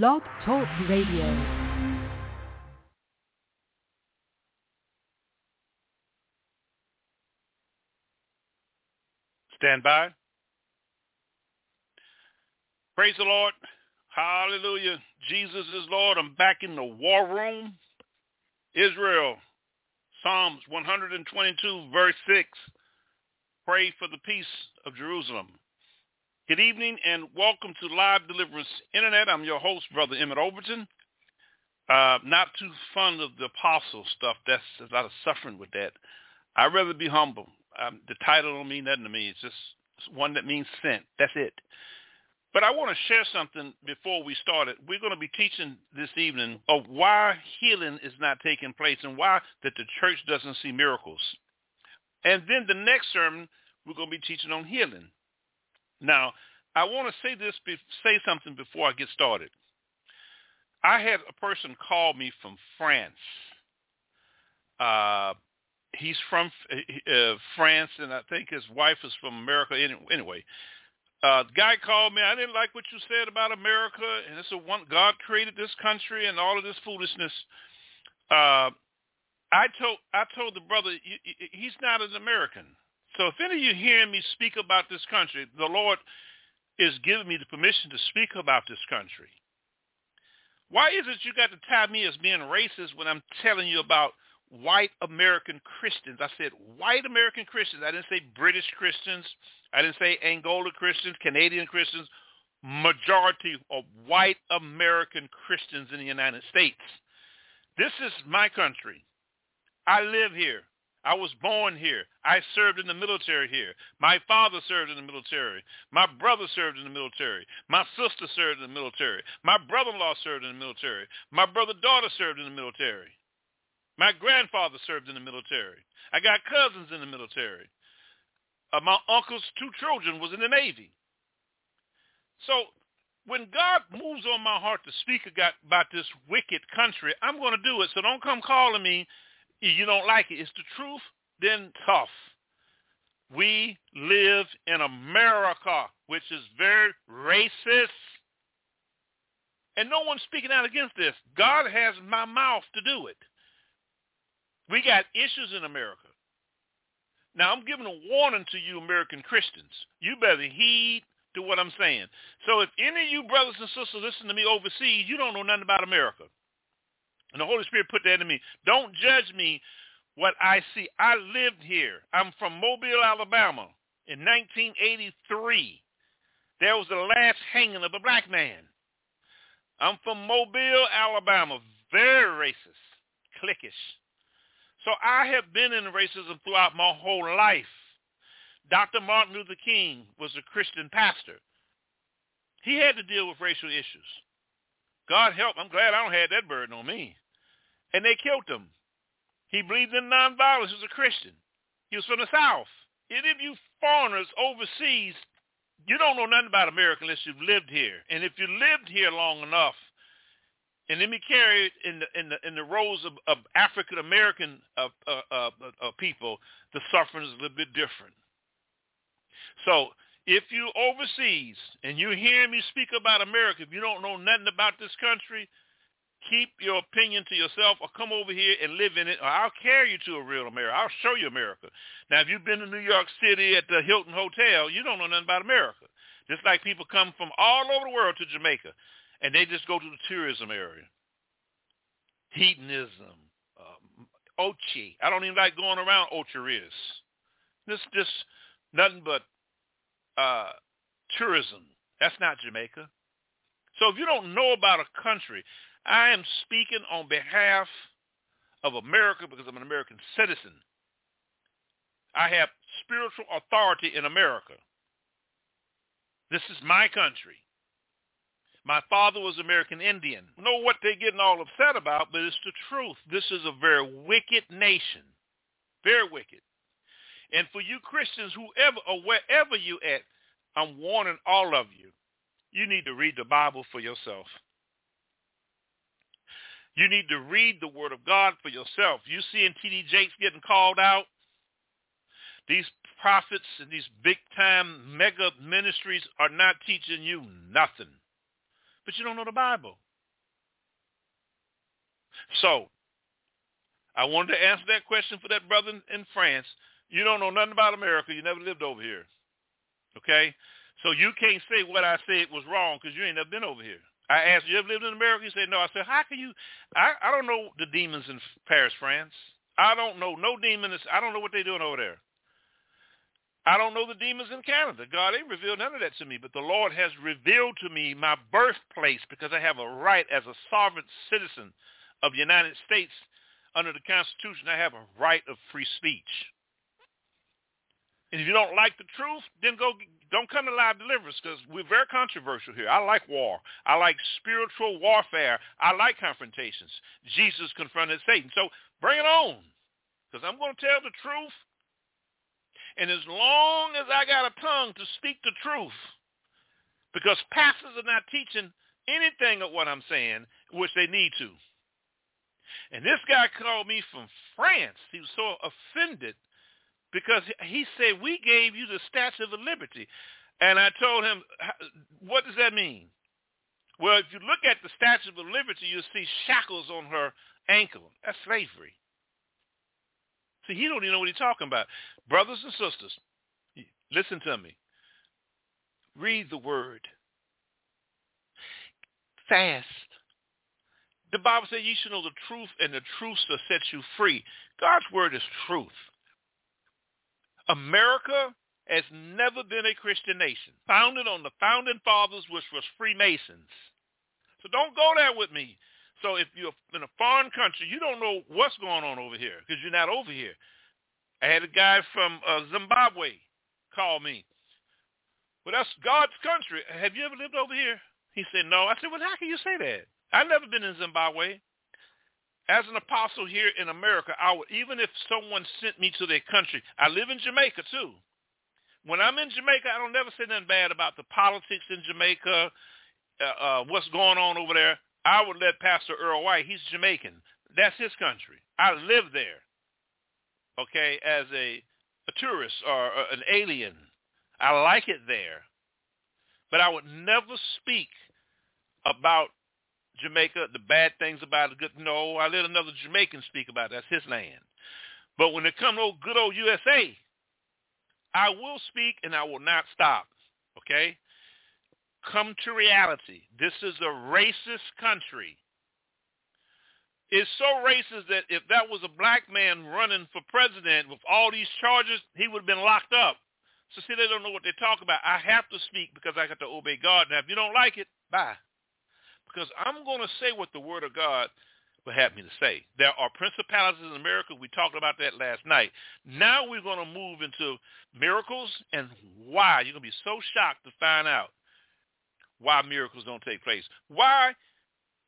Blog Talk Radio. Stand by. Praise the Lord. Hallelujah. Jesus is Lord. I'm back in the war room. Israel, Psalms 122, verse 6. Pray for the peace of Jerusalem. Good evening and welcome to Live Deliverance Internet. I'm your host, Brother Emmett Overton. Uh, not too fond of the apostle stuff. That's a lot of suffering with that. I'd rather be humble. Um, the title don't mean nothing to me. It's just one that means sent. That's it. But I want to share something before we start it. We're going to be teaching this evening of why healing is not taking place and why that the church doesn't see miracles. And then the next sermon, we're going to be teaching on healing. Now, I want to say this, say something before I get started. I had a person call me from France. Uh, he's from uh, France, and I think his wife is from America. Anyway, uh, the guy called me. I didn't like what you said about America, and it's a one God created this country and all of this foolishness. Uh, I told I told the brother he's not an American. So if any of you hearing me speak about this country, the Lord is giving me the permission to speak about this country. Why is it you got to tie me as being racist when I'm telling you about white American Christians? I said white American Christians. I didn't say British Christians. I didn't say Angola Christians, Canadian Christians. Majority of white American Christians in the United States. This is my country. I live here. I was born here. I served in the military here. My father served in the military. My brother served in the military. My sister served in the military. My brother-in-law served in the military. My brother-daughter served in the military. My grandfather served in the military. I got cousins in the military. Uh, my uncle's two children was in the Navy. So when God moves on my heart to speak about this wicked country, I'm going to do it. So don't come calling me you don't like it, it's the truth, then tough. We live in America, which is very racist. And no one's speaking out against this. God has my mouth to do it. We got issues in America. Now, I'm giving a warning to you American Christians. You better heed to what I'm saying. So if any of you brothers and sisters listen to me overseas, you don't know nothing about America. And the Holy Spirit put that in me. Don't judge me what I see. I lived here. I'm from Mobile, Alabama in 1983. There was the last hanging of a black man. I'm from Mobile, Alabama. Very racist, cliquish. So I have been in racism throughout my whole life. Dr. Martin Luther King was a Christian pastor. He had to deal with racial issues. God help, I'm glad I don't have that burden on me and they killed him. He believed in nonviolence. He was a Christian. He was from the South. Any of you foreigners overseas, you don't know nothing about America unless you've lived here. And if you lived here long enough, and let me carry in the in the in the roles of, of African American uh, uh, uh, uh, people, the suffering is a little bit different. So if you overseas and you hear me speak about America, if you don't know nothing about this country, keep your opinion to yourself or come over here and live in it or I'll carry you to a real America. I'll show you America. Now, if you've been to New York City at the Hilton Hotel, you don't know nothing about America. Just like people come from all over the world to Jamaica and they just go to the tourism area. Hedonism, um, Ochi. I don't even like going around Ocho Rios. This just nothing but uh, tourism. That's not Jamaica. So if you don't know about a country, I am speaking on behalf of America because I'm an American citizen. I have spiritual authority in America. This is my country. My father was American Indian. I know what they're getting all upset about, but it's the truth. This is a very wicked nation. Very wicked. And for you Christians, whoever or wherever you at, I'm warning all of you. You need to read the Bible for yourself. You need to read the Word of God for yourself. You seeing T.D. Jakes getting called out? These prophets and these big-time mega ministries are not teaching you nothing. but you don't know the Bible. So, I wanted to answer that question for that brother in France. You don't know nothing about America. You never lived over here. Okay? So you can't say what I said was wrong because you ain't never been over here. I asked you, ever lived in America? You said, no. I said, how can you? I, I don't know the demons in Paris, France. I don't know no demons. I don't know what they're doing over there. I don't know the demons in Canada. God ain't revealed none of that to me, but the Lord has revealed to me my birthplace because I have a right as a sovereign citizen of the United States under the Constitution. I have a right of free speech. And if you don't like the truth, then go don't come to live deliverance because we're very controversial here. I like war. I like spiritual warfare. I like confrontations. Jesus confronted Satan. So bring it on because I'm going to tell the truth. And as long as I got a tongue to speak the truth, because pastors are not teaching anything of what I'm saying, which they need to. And this guy called me from France. He was so offended because he said, we gave you the Statue of Liberty. And I told him, what does that mean? Well, if you look at the Statue of Liberty, you'll see shackles on her ankle. That's slavery. See, he don't even know what he's talking about. Brothers and sisters, listen to me. Read the word. Fast. The Bible says you should know the truth, and the truth shall set you free. God's word is truth. America has never been a Christian nation, founded on the founding fathers, which was Freemasons. So don't go there with me. So if you're in a foreign country, you don't know what's going on over here because you're not over here. I had a guy from uh, Zimbabwe call me. Well, that's God's country. Have you ever lived over here? He said, no. I said, well, how can you say that? I've never been in Zimbabwe as an apostle here in America, I would, even if someone sent me to their country, I live in Jamaica too. When I'm in Jamaica, I don't never say nothing bad about the politics in Jamaica, uh, uh, what's going on over there. I would let Pastor Earl White, he's Jamaican. That's his country. I live there, okay, as a, a tourist or an alien. I like it there. But I would never speak about Jamaica, the bad things about it. Good, no, I let another Jamaican speak about it. That's his land. But when it comes to good old USA, I will speak and I will not stop. Okay? Come to reality. This is a racist country. It's so racist that if that was a black man running for president with all these charges, he would have been locked up. So see, they don't know what they talk about. I have to speak because I got to obey God. Now, if you don't like it, bye because I'm going to say what the Word of God will have me to say. There are principalities in America. We talked about that last night. Now we're going to move into miracles and why. You're going to be so shocked to find out why miracles don't take place. Why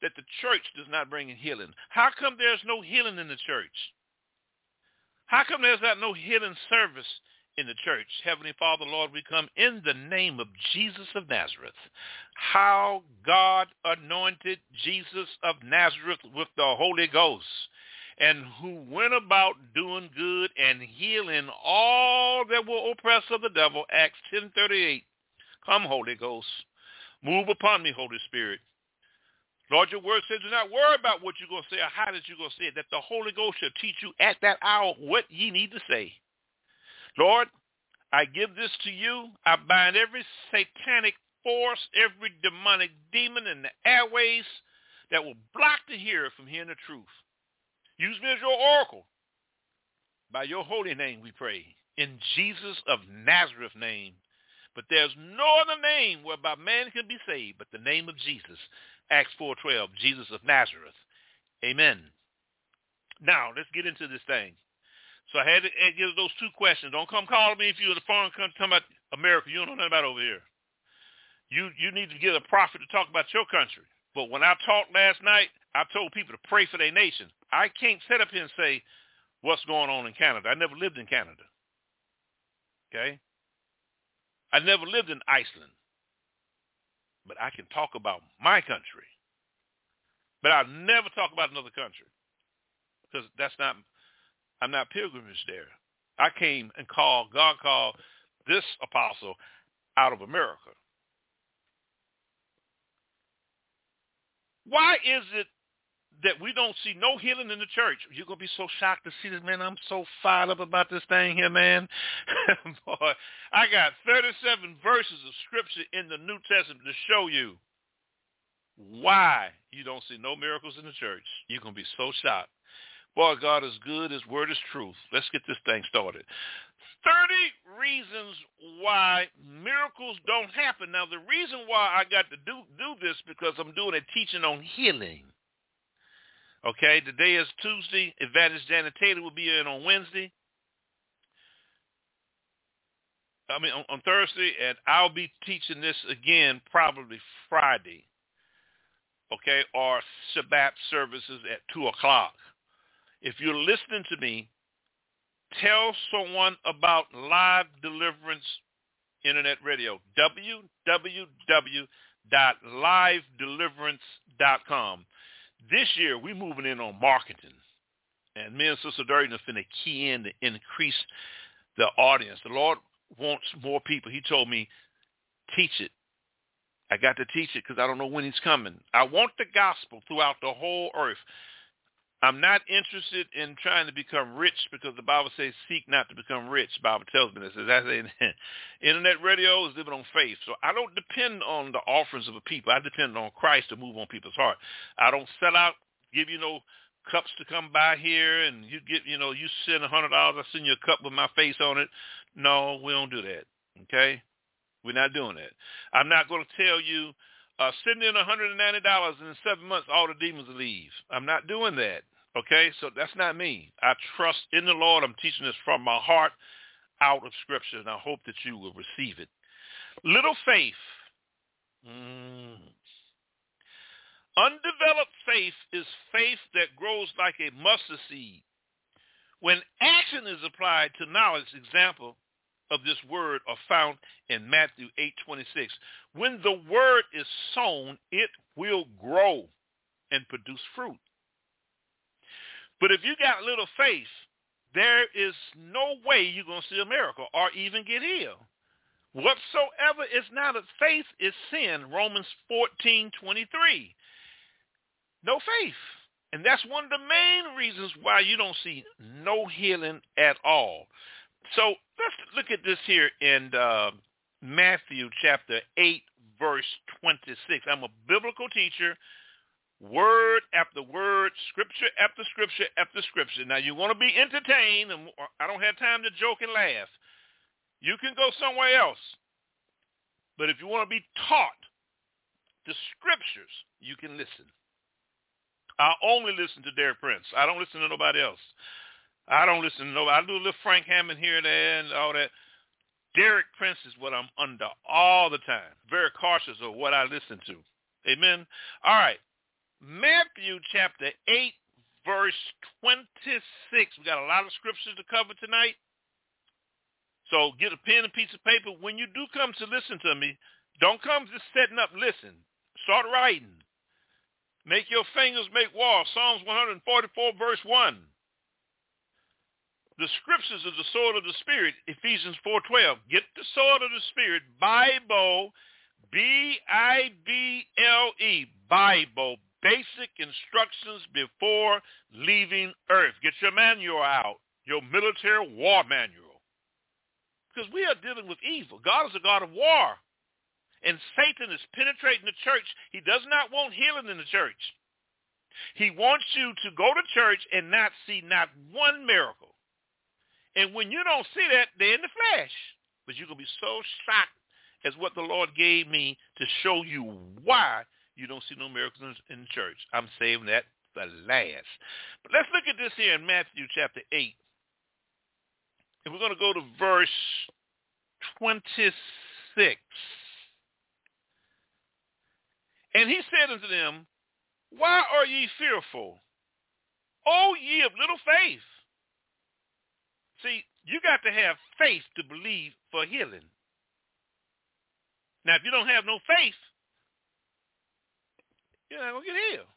that the church does not bring in healing. How come there's no healing in the church? How come there's not no healing service in the church. Heavenly Father, Lord, we come in the name of Jesus of Nazareth. How God anointed Jesus of Nazareth with the Holy Ghost and who went about doing good and healing all that were oppressed of the devil. Acts 10.38. Come, Holy Ghost. Move upon me, Holy Spirit. Lord, your word says do not worry about what you're going to say or how that you're going to say it, that the Holy Ghost shall teach you at that hour what ye need to say. Lord, I give this to you. I bind every satanic force, every demonic demon in the airways that will block the hearer from hearing the truth. Use me as your oracle. By your holy name we pray. In Jesus of Nazareth name. But there's no other name whereby man can be saved but the name of Jesus. Acts 4.12, Jesus of Nazareth. Amen. Now, let's get into this thing. So I had to give those two questions. Don't come calling me if you're in a foreign country talking about America. You don't know nothing about over here. You you need to get a prophet to talk about your country. But when I talked last night, I told people to pray for their nation. I can't sit up here and say what's going on in Canada. I never lived in Canada. Okay? I never lived in Iceland. But I can talk about my country. But I'll never talk about another country. Because that's not I'm not pilgrimage there. I came and called, God called this apostle out of America. Why is it that we don't see no healing in the church? You're going to be so shocked to see this, man. I'm so fired up about this thing here, man. Boy, I got 37 verses of scripture in the New Testament to show you why you don't see no miracles in the church. You're going to be so shocked. Boy, God is good. His word is truth. Let's get this thing started. 30 reasons why miracles don't happen. Now, the reason why I got to do, do this because I'm doing a teaching on healing. Okay, today is Tuesday. Evangelist Janet Taylor will be in on Wednesday. I mean, on, on Thursday, and I'll be teaching this again probably Friday. Okay, or Shabbat services at 2 o'clock. If you're listening to me, tell someone about Live Deliverance Internet Radio, www.livedeliverance.com. This year, we're moving in on marketing. And me and Sister Durden are finna key in to increase the audience. The Lord wants more people. He told me, teach it. I got to teach it because I don't know when he's coming. I want the gospel throughout the whole earth. I'm not interested in trying to become rich because the Bible says seek not to become rich. The Bible tells me this. That's internet radio is living on faith. So I don't depend on the offerings of the people. I depend on Christ to move on people's heart. I don't sell out, give you no cups to come by here and you get, you know, you send a hundred dollars, I send you a cup with my face on it. No, we don't do that. Okay? We're not doing that. I'm not going to tell you, uh, send in $190 and in seven months all the demons leave. I'm not doing that. Okay, so that's not me. I trust in the Lord. I'm teaching this from my heart out of Scripture, and I hope that you will receive it. Little faith. Mm. Undeveloped faith is faith that grows like a mustard seed. When action is applied to knowledge, example of this word are found in Matthew 8:26. When the word is sown, it will grow and produce fruit. But if you got little faith, there is no way you're going to see a miracle or even get healed. Whatsoever is not of faith is sin, Romans 14, 23. No faith. And that's one of the main reasons why you don't see no healing at all. So let's look at this here in uh, Matthew chapter 8, verse 26. I'm a biblical teacher word after word, scripture after scripture after scripture. Now you want to be entertained, and I don't have time to joke and laugh. You can go somewhere else. But if you want to be taught the scriptures, you can listen. I only listen to Derek Prince. I don't listen to nobody else. I don't listen to nobody. I do a little Frank Hammond here and there and all that. Derek Prince is what I'm under all the time. Very cautious of what I listen to. Amen. All right. Matthew chapter 8, verse 26. We got a lot of scriptures to cover tonight. So get a pen and piece of paper. When you do come to listen to me, don't come just setting up, listen. Start writing. Make your fingers make war. Psalms 144, verse 1. The scriptures of the sword of the Spirit, Ephesians 4.12. Get the sword of the Spirit, Bible, B-I-B-L-E, Bible, basic instructions before leaving earth. Get your manual out, your military war manual. Because we are dealing with evil. God is a God of war. And Satan is penetrating the church. He does not want healing in the church. He wants you to go to church and not see not one miracle. And when you don't see that, they're in the flesh. But you're going to be so shocked as what the Lord gave me to show you why you don't see no miracles in, church. I'm saving that for last. But let's look at this here in Matthew chapter 8. And we're going to go to verse 26. And he said unto them, Why are ye fearful? O ye of little faith. See, you got to have faith to believe for healing. Now, if you don't have no faith, you're not going to get healed.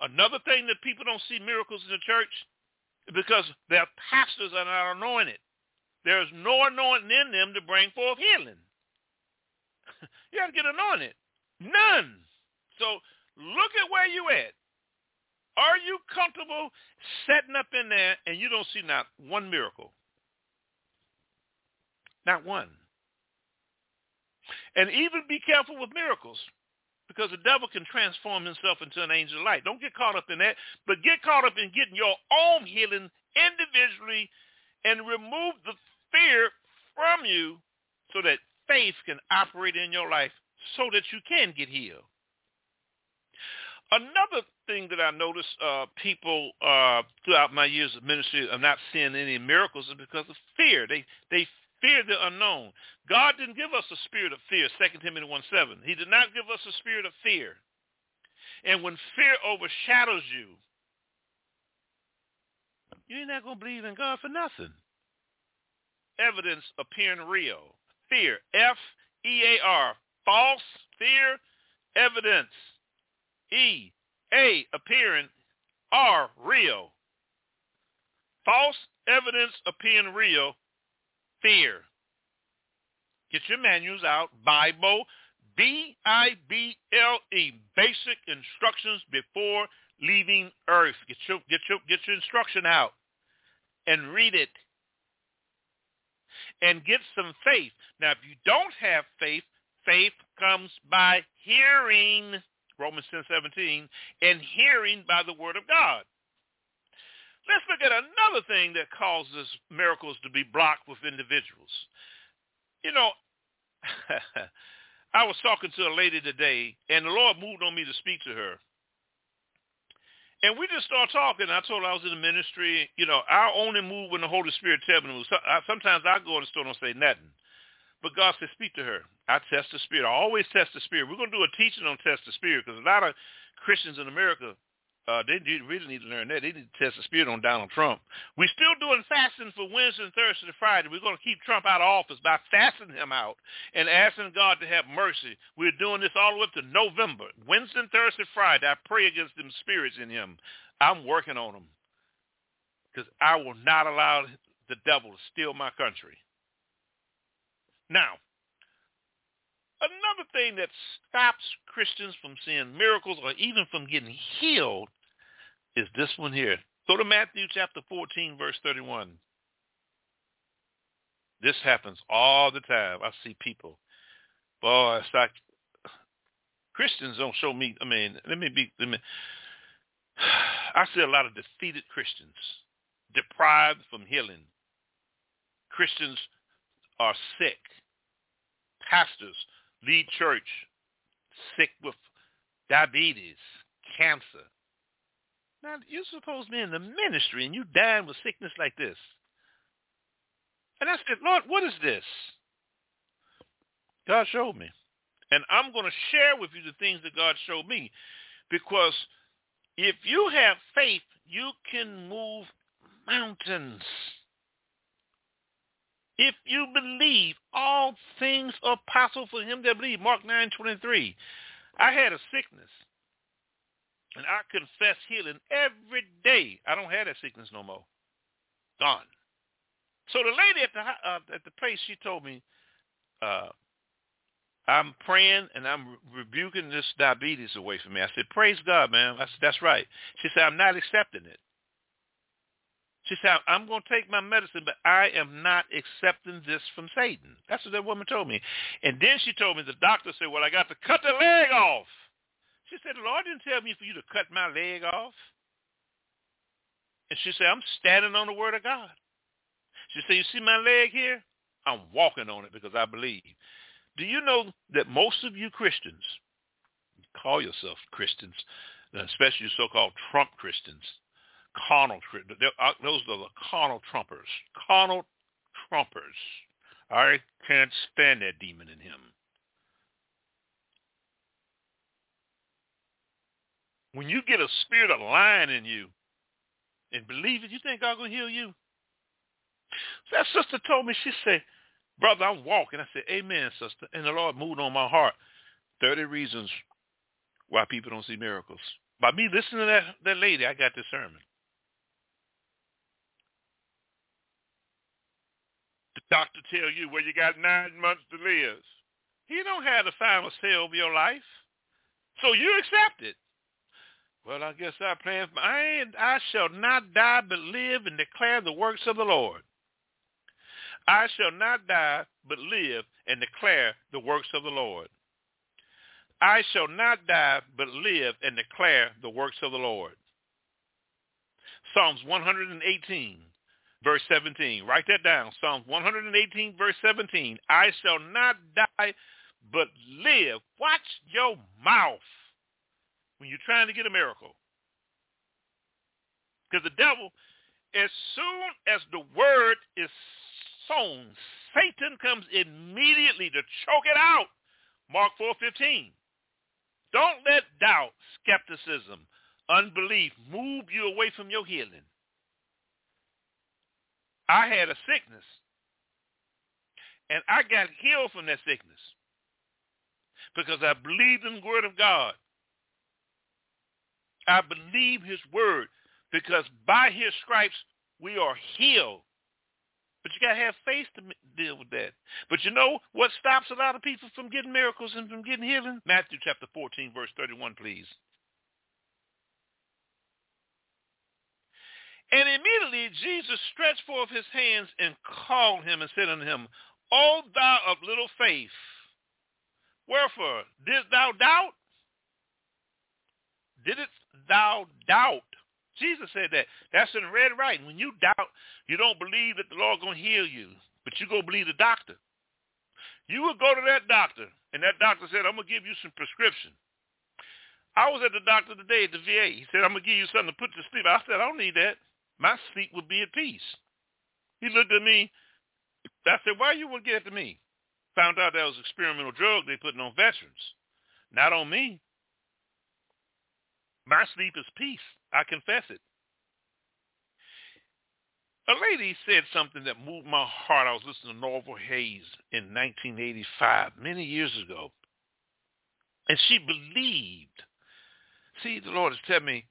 Another thing that people don't see miracles in the church is because their pastors are not anointed. There's no anointing in them to bring forth healing. you have to get anointed. None. So look at where you at. Are you comfortable setting up in there and you don't see not one miracle? Not one. And even be careful with miracles because the devil can transform himself into an angel of light. Don't get caught up in that, but get caught up in getting your own healing individually and remove the fear from you so that faith can operate in your life so that you can get healed. Another thing that I noticed uh, people uh, throughout my years of ministry are not seeing any miracles is because of fear. They they fear the unknown. God didn't give us a spirit of fear, 2 Timothy 1 7. He did not give us a spirit of fear. And when fear overshadows you, you're not going to believe in God for nothing. Evidence appearing real. Fear. F-E-A-R. False fear. Evidence. E. A. Appearing. R. Real. False evidence appearing real fear. Get your manuals out. Bible, B-I-B-L-E, basic instructions before leaving earth. Get your, get your, get your instruction out and read it. And get some faith. Now, if you don't have faith, faith comes by hearing, Romans 10, 17, and hearing by the word of God. Let's look at another thing that causes miracles to be blocked with individuals. You know, I was talking to a lady today, and the Lord moved on me to speak to her. And we just started talking. I told her I was in the ministry. You know, I only move when the Holy Spirit tells me to move. Sometimes I go in the store and say nothing. But God said, speak to her. I test the spirit. I always test the spirit. We're going to do a teaching on test the spirit because a lot of Christians in America uh, they really need to learn that. They need to test the spirit on Donald Trump. We're still doing fasting for Wednesday, Thursday, and Friday. We're going to keep Trump out of office by fasting him out and asking God to have mercy. We're doing this all the way up to November. Wednesday, Thursday, Friday. I pray against them spirits in him. I'm working on them because I will not allow the devil to steal my country. Now, another thing that stops Christians from seeing miracles or even from getting healed is this one here. Go to Matthew chapter 14, verse 31. This happens all the time. I see people. Boy, it's like Christians don't show me. I mean, let me be. Let me. I see a lot of defeated Christians, deprived from healing. Christians are sick. Pastors lead church, sick with diabetes, cancer, now, you're supposed to be in the ministry and you dying with sickness like this. And I said, Lord, what is this? God showed me. And I'm going to share with you the things that God showed me. Because if you have faith, you can move mountains. If you believe, all things are possible for him that believe. Mark 9, 23. I had a sickness. And I confess healing every day. I don't have that sickness no more. Gone. So the lady at the uh, at the place, she told me, uh, I'm praying and I'm rebuking this diabetes away from me. I said, praise God, man. I said, that's right. She said, I'm not accepting it. She said, I'm going to take my medicine, but I am not accepting this from Satan. That's what that woman told me. And then she told me, the doctor said, well, I got to cut the leg off. She said, the Lord didn't tell me for you to cut my leg off. And she said, I'm standing on the word of God. She said, you see my leg here? I'm walking on it because I believe. Do you know that most of you Christians, call yourself Christians, especially so-called Trump Christians, carnal, uh, those are the carnal trumpers, carnal trumpers. I can't stand that demon in him. When you get a spirit of lying in you and believe it, you think God going to heal you? So that sister told me, she said, brother, I'm walking. I said, amen, sister. And the Lord moved on my heart. 30 reasons why people don't see miracles. By me listening to that, that lady, I got this sermon. The doctor tell you, well, you got nine months to live. He don't have the final say over your life. So you accept it. Well, I guess I plan. I I shall not die but live and declare the works of the Lord. I shall not die but live and declare the works of the Lord. I shall not die but live and declare the works of the Lord. Psalms 118, verse 17. Write that down. Psalms 118, verse 17. I shall not die but live. Watch your mouth when you're trying to get a miracle. Because the devil, as soon as the word is sown, Satan comes immediately to choke it out. Mark 4.15. Don't let doubt, skepticism, unbelief move you away from your healing. I had a sickness, and I got healed from that sickness because I believed in the word of God. I believe his word because by his stripes we are healed. But you got to have faith to deal with that. But you know what stops a lot of people from getting miracles and from getting healing? Matthew chapter 14, verse 31, please. And immediately Jesus stretched forth his hands and called him and said unto him, O thou of little faith, wherefore didst thou doubt? Didst thou doubt? Jesus said that. That's in red writing. When you doubt, you don't believe that the Lord going to heal you, but you go believe the doctor. You would go to that doctor, and that doctor said, I'm going to give you some prescription. I was at the doctor today at the VA. He said, I'm going to give you something to put to sleep. I said, I don't need that. My sleep would be at peace. He looked at me. I said, why you would get to me? Found out that was experimental drug they putting on veterans. Not on me. My sleep is peace. I confess it. A lady said something that moved my heart. I was listening to Norvel Hayes in 1985, many years ago. And she believed. See, the Lord has told me,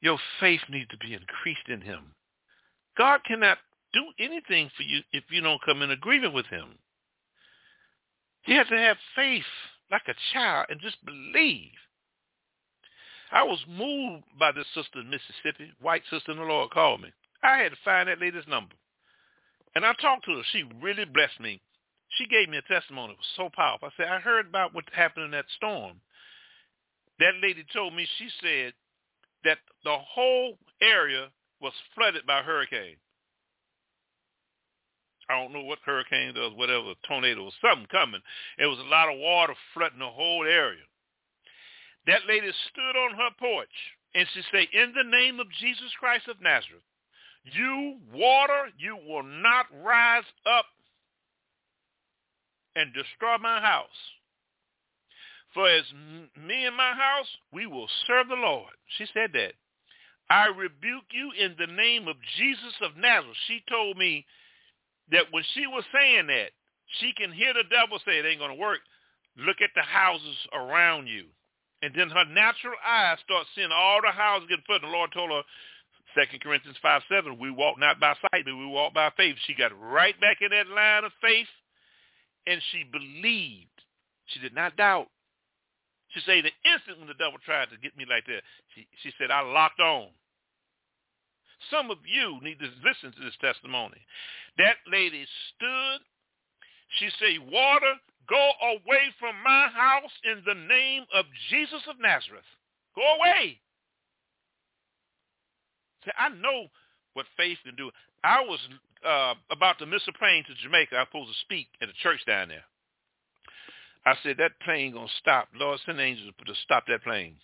your faith needs to be increased in him. God cannot do anything for you if you don't come in agreement with him. You have to have faith like a child and just believe. I was moved by this sister in Mississippi, white sister in the Lord called me. I had to find that lady's number. And I talked to her. She really blessed me. She gave me a testimony. It was so powerful. I said, I heard about what happened in that storm. That lady told me, she said that the whole area was flooded by hurricane. I don't know what hurricane was, whatever, tornado or something coming. It was a lot of water flooding the whole area. That lady stood on her porch and she said, in the name of Jesus Christ of Nazareth, you water, you will not rise up and destroy my house. For as me and my house, we will serve the Lord. She said that. I rebuke you in the name of Jesus of Nazareth. She told me that when she was saying that, she can hear the devil say it ain't going to work. Look at the houses around you. And then her natural eyes start seeing all the houses getting put. And the Lord told her, 2 Corinthians 5, 7, we walk not by sight, but we walk by faith. She got right back in that line of faith, and she believed. She did not doubt. She said the instant when the devil tried to get me like that, she, she said, I locked on. Some of you need to listen to this testimony. That lady stood. She said, water Go away from my house in the name of Jesus of Nazareth. Go away. See, I know what faith can do. I was uh, about to miss a plane to Jamaica. I was supposed to speak at a church down there. I said, that plane going to stop. Lord, send angels to stop that plane.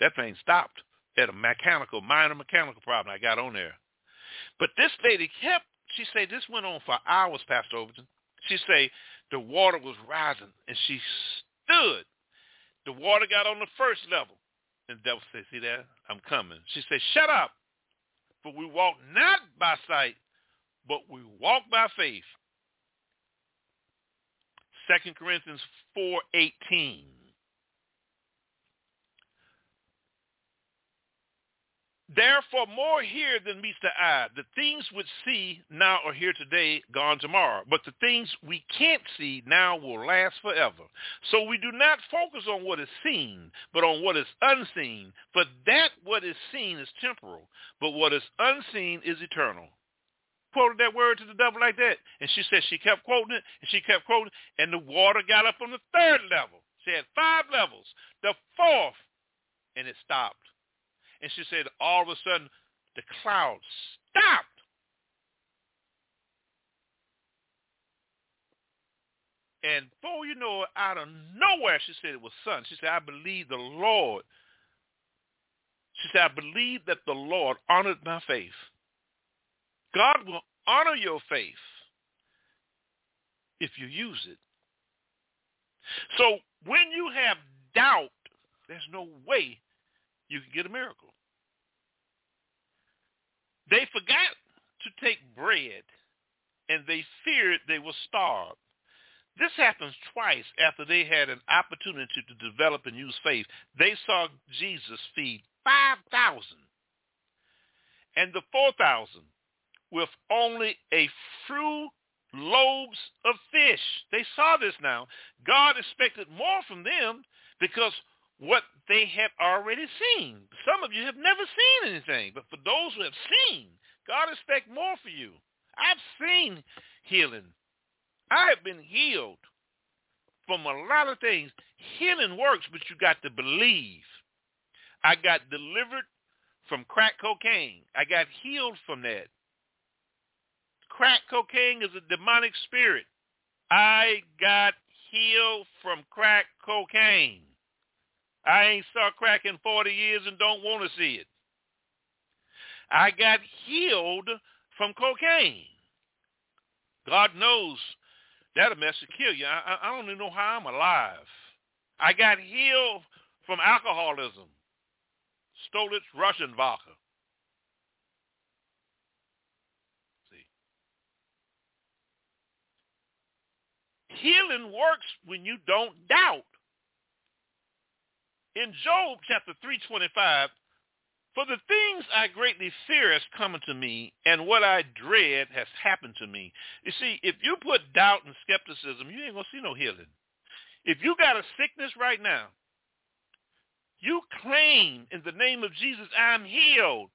That plane stopped. Had a mechanical, minor mechanical problem I got on there. But this lady kept, she said, this went on for hours, Pastor Overton. She say the water was rising, and she stood. The water got on the first level. And the devil said, see that? I'm coming. She said, shut up. For we walk not by sight, but we walk by faith. 2 Corinthians 4.18. Therefore, more here than meets the eye. The things which see now are here today, gone tomorrow. But the things we can't see now will last forever. So we do not focus on what is seen, but on what is unseen. For that what is seen is temporal, but what is unseen is eternal. Quoted that word to the devil like that. And she said she kept quoting it, and she kept quoting it, and the water got up on the third level. She had five levels. The fourth, and it stopped. And she said, all of a sudden, the clouds stopped. And before you know it, out of nowhere, she said it was sun. She said, I believe the Lord. She said, I believe that the Lord honored my faith. God will honor your faith if you use it. So when you have doubt, there's no way you can get a miracle. They forgot to take bread, and they feared they were starved. This happens twice after they had an opportunity to develop and use faith. They saw Jesus feed 5,000 and the 4,000 with only a few loaves of fish. They saw this now. God expected more from them because what they have already seen. Some of you have never seen anything, but for those who have seen, God expects more for you. I've seen healing. I have been healed from a lot of things. Healing works, but you got to believe. I got delivered from crack cocaine. I got healed from that. Crack cocaine is a demonic spirit. I got healed from crack cocaine. I ain't saw crack in 40 years and don't want to see it. I got healed from cocaine. God knows that'll mess to kill you. I, I don't even know how I'm alive. I got healed from alcoholism. Stoli's Russian vodka. See. Healing works when you don't doubt. In Job chapter 325, for the things I greatly fear has come unto me, and what I dread has happened to me. You see, if you put doubt and skepticism, you ain't going to see no healing. If you got a sickness right now, you claim in the name of Jesus, I'm healed.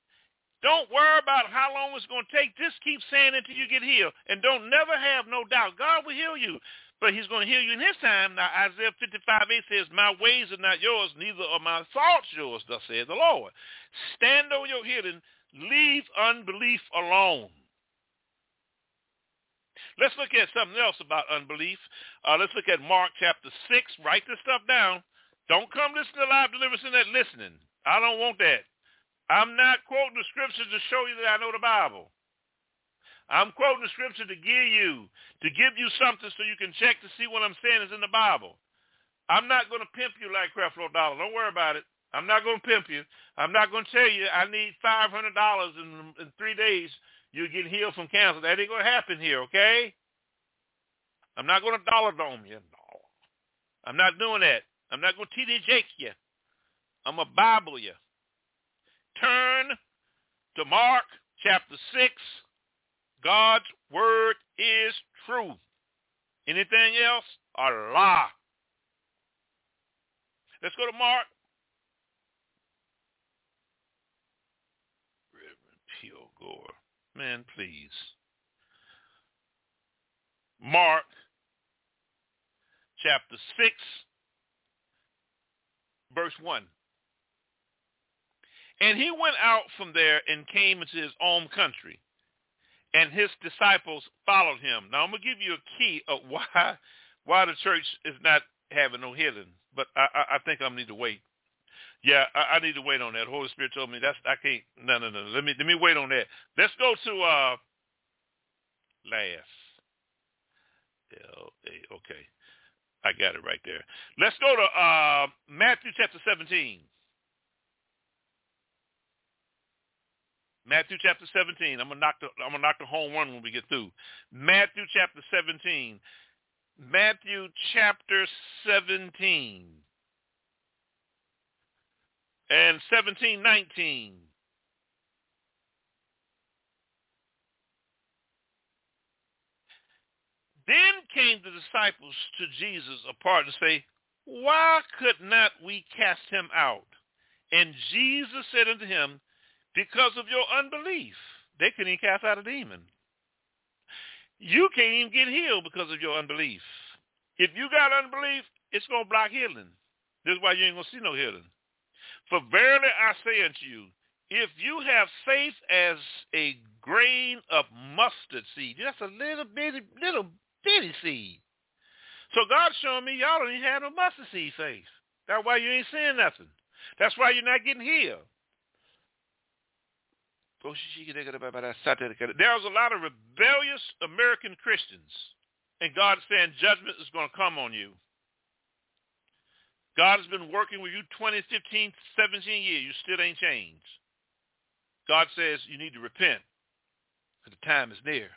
Don't worry about how long it's going to take. Just keep saying it until you get healed. And don't never have no doubt. God will heal you but he's going to heal you in his time. Now, Isaiah 55, 8 says, my ways are not yours, neither are my thoughts yours, thus says the Lord. Stand on your healing. Leave unbelief alone. Let's look at something else about unbelief. Uh, let's look at Mark chapter 6. Write this stuff down. Don't come listen to live deliverance in that listening. I don't want that. I'm not quoting the scriptures to show you that I know the Bible. I'm quoting the scripture to give you, to give you something so you can check to see what I'm saying is in the Bible. I'm not going to pimp you like Creflo Dollar. Don't worry about it. I'm not going to pimp you. I'm not going to tell you I need $500 in, in three days. You get healed from cancer. That ain't going to happen here, okay? I'm not going to dollar dome you. No. I'm not doing that. I'm not going to TD Jake you. I'm going to Bible you. Turn to Mark chapter 6, God's word is true. Anything else? A lie. Let's go to Mark. Reverend P.O. Gore. Man, please. Mark chapter 6, verse 1. And he went out from there and came into his own country and his disciples followed him. Now I'm gonna give you a key of why why the church is not having no healing, but I, I, I think I need to wait. Yeah, I, I need to wait on that. Holy Spirit told me that's I can't. No, no, no. Let me let me wait on that. Let's go to uh last. L A. Okay, I got it right there. Let's go to uh Matthew chapter 17. Matthew chapter 17. I'm gonna knock the I'm gonna knock the home run when we get through. Matthew chapter 17. Matthew chapter 17 and 17, 19. Then came the disciples to Jesus apart and say, Why could not we cast him out? And Jesus said unto him, because of your unbelief. They couldn't even cast out a demon. You can't even get healed because of your unbelief. If you got unbelief, it's going to block healing. This is why you ain't going to see no healing. For verily I say unto you, if you have faith as a grain of mustard seed, just a little bitty, little bitty seed. So God's showing me y'all don't even have no mustard seed faith. That's why you ain't seeing nothing. That's why you're not getting healed. There's a lot of rebellious American Christians, and God saying judgment is going to come on you. God has been working with you 20, 15, 17 years. You still ain't changed. God says you need to repent because the time is near.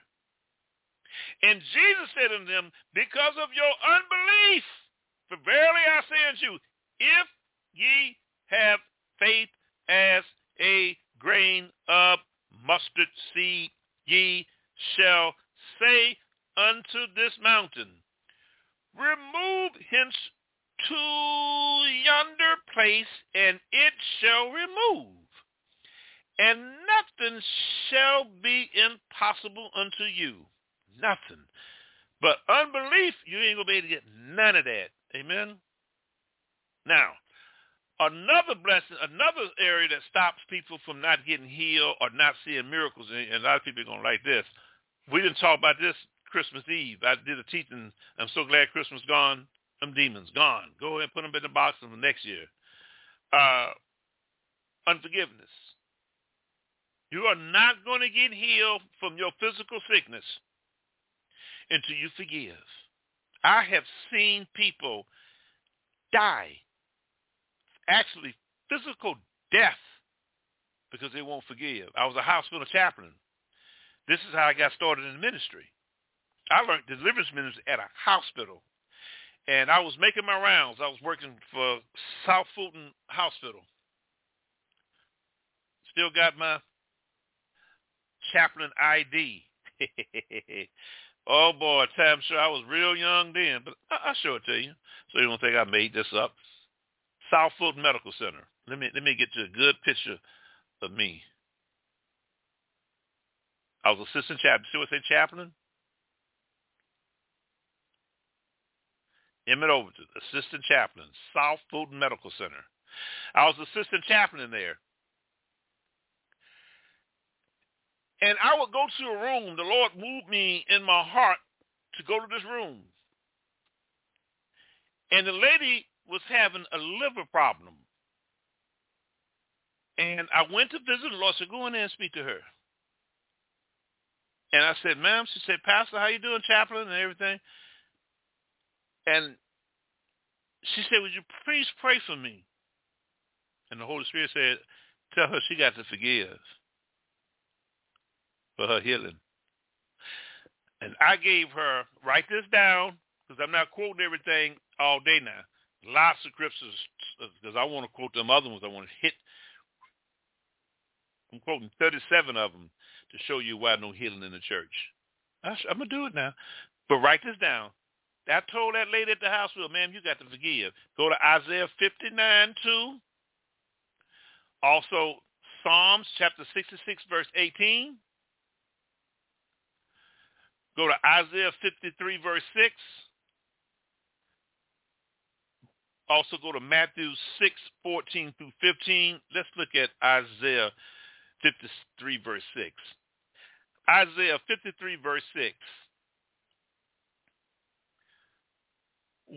And Jesus said unto them, because of your unbelief, for verily I say unto you, if ye have faith as a grain of mustard seed, ye shall say unto this mountain, remove hence to yonder place, and it shall remove. And nothing shall be impossible unto you. Nothing. But unbelief, you ain't going to be able to get none of that. Amen? Now, another blessing, another area that stops people from not getting healed or not seeing miracles, and a lot of people are going to like this. We didn't talk about this Christmas Eve. I did a teaching. I'm so glad Christmas gone. Them demons gone. Go ahead and put them in the box for next year. Uh, unforgiveness. You are not going to get healed from your physical sickness until you forgive. I have seen people die, actually physical death, because they won't forgive. I was a hospital chaplain. This is how I got started in the ministry. I learned deliverance ministry at a hospital and I was making my rounds. I was working for South Fulton Hospital. Still got my chaplain ID. oh boy, time sure I was real young then, but I- I'll show it to you so you don't think I made this up. South Fulton Medical Center. Let me let me get you a good picture of me. I was assistant chaplain. See what I say, chaplain? Emmett Overton, assistant chaplain, South Fulton Medical Center. I was assistant chaplain there. And I would go to a room. The Lord moved me in my heart to go to this room. And the lady was having a liver problem. And I went to visit the Lord. I said, go in there and speak to her. And I said, ma'am, she said, Pastor, how you doing, chaplain and everything? And she said, would you please pray for me? And the Holy Spirit said, tell her she got to forgive for her healing. And I gave her, write this down, because I'm not quoting everything all day now. Lots of scriptures, uh, because I want to quote them other ones. I want to hit. I'm quoting 37 of them to show you why no healing in the church. I'm going to do it now. But write this down. I told that lady at the hospital, ma'am, you got to forgive. Go to Isaiah 59, 2. Also, Psalms chapter 66, verse 18. Go to Isaiah 53, verse 6. Also go to Matthew 6, 14 through 15. Let's look at Isaiah 53, verse 6. Isaiah 53, verse 6.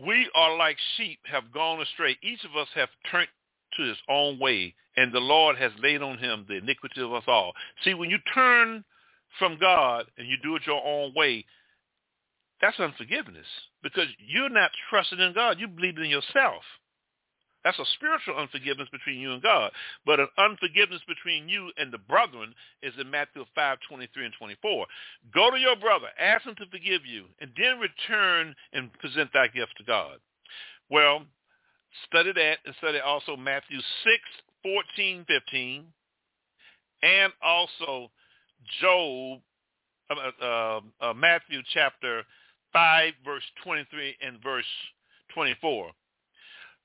we are like sheep have gone astray. Each of us have turned to his own way, and the Lord has laid on him the iniquity of us all. See, when you turn from God and you do it your own way, that's unforgiveness because you're not trusting in God. You believe in yourself. That's a spiritual unforgiveness between you and God. But an unforgiveness between you and the brethren is in Matthew 5, 23 and 24. Go to your brother, ask him to forgive you, and then return and present thy gift to God. Well, study that and study also Matthew 6, 14, 15, and also Job, uh, uh, uh, Matthew chapter 5, verse 23 and verse 24.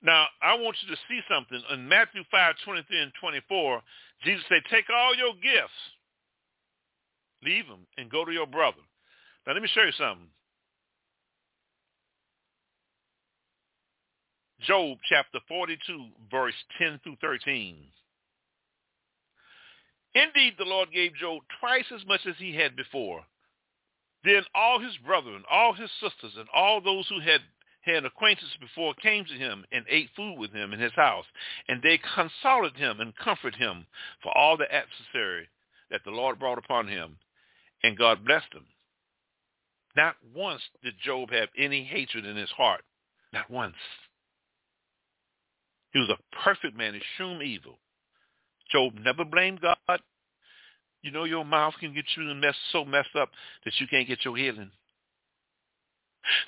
Now, I want you to see something. In Matthew 5, 23 and 24, Jesus said, take all your gifts, leave them, and go to your brother. Now, let me show you something. Job chapter 42, verse 10 through 13. Indeed, the Lord gave Job twice as much as he had before. Then all his brethren, all his sisters, and all those who had had acquaintance before came to him and ate food with him in his house. And they consoled him and comforted him for all the adversary that the Lord brought upon him. And God blessed him. Not once did Job have any hatred in his heart. Not once. He was a perfect man, eschewed evil. Job never blamed God. You know your mouth can get you mess, so messed up that you can't get your healing.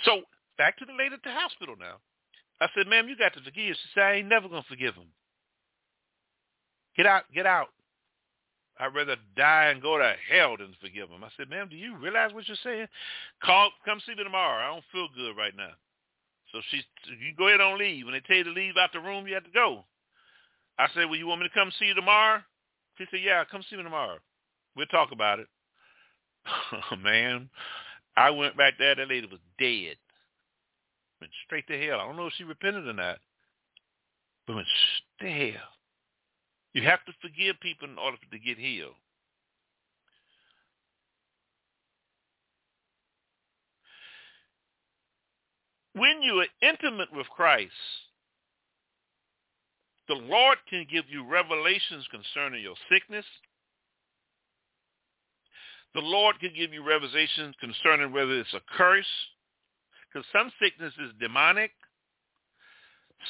So back to the lady at the hospital now. I said, ma'am, you got to forgive. She said, I ain't never going to forgive him. Get out, get out. I'd rather die and go to hell than forgive him. I said, ma'am, do you realize what you're saying? Call, come see me tomorrow. I don't feel good right now. So she, you go ahead and leave. When they tell you to leave out the room, you have to go. I said, well, you want me to come see you tomorrow? She said, yeah, come see me tomorrow. We'll talk about it. Oh, man, I went back there. That lady was dead. Went straight to hell. I don't know if she repented or not, but went straight to hell. You have to forgive people in order to get healed. When you are intimate with Christ, the Lord can give you revelations concerning your sickness. The Lord can give you revelations concerning whether it's a curse, because some sickness is demonic.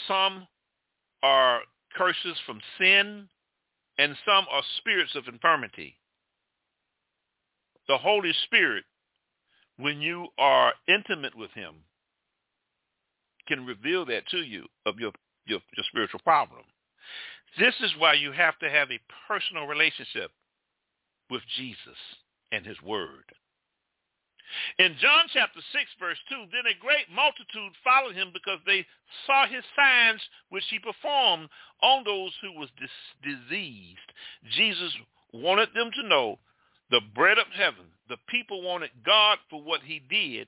Some are curses from sin, and some are spirits of infirmity. The Holy Spirit, when you are intimate with him, can reveal that to you of your, your, your spiritual problem. This is why you have to have a personal relationship with Jesus and his word. In John chapter 6, verse 2, then a great multitude followed him because they saw his signs which he performed on those who was dis- diseased. Jesus wanted them to know the bread of heaven. The people wanted God for what he did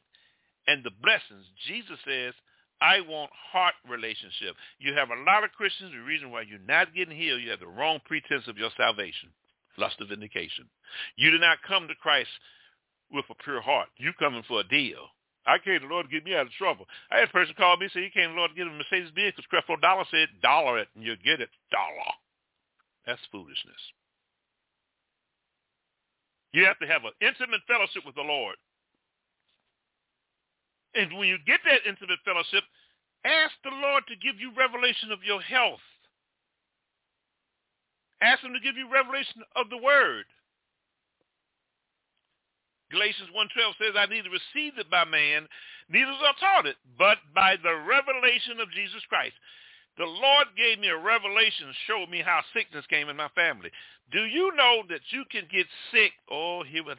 and the blessings. Jesus says, I want heart relationship. You have a lot of Christians. The reason why you're not getting healed, you have the wrong pretense of your salvation, lust of vindication. You did not come to Christ with a pure heart. You coming for a deal. I came to the Lord to get me out of trouble. I had a person call me and say he came to the Lord to get a Mercedes Benz because Creflo Dollar said dollar it and you'll get it dollar. That's foolishness. You have to have an intimate fellowship with the Lord. And when you get that intimate fellowship, ask the Lord to give you revelation of your health. Ask him to give you revelation of the word. Galatians 1.12 says, I neither received it by man, neither was I taught it, but by the revelation of Jesus Christ. The Lord gave me a revelation, showed me how sickness came in my family. Do you know that you can get sick? Oh, he was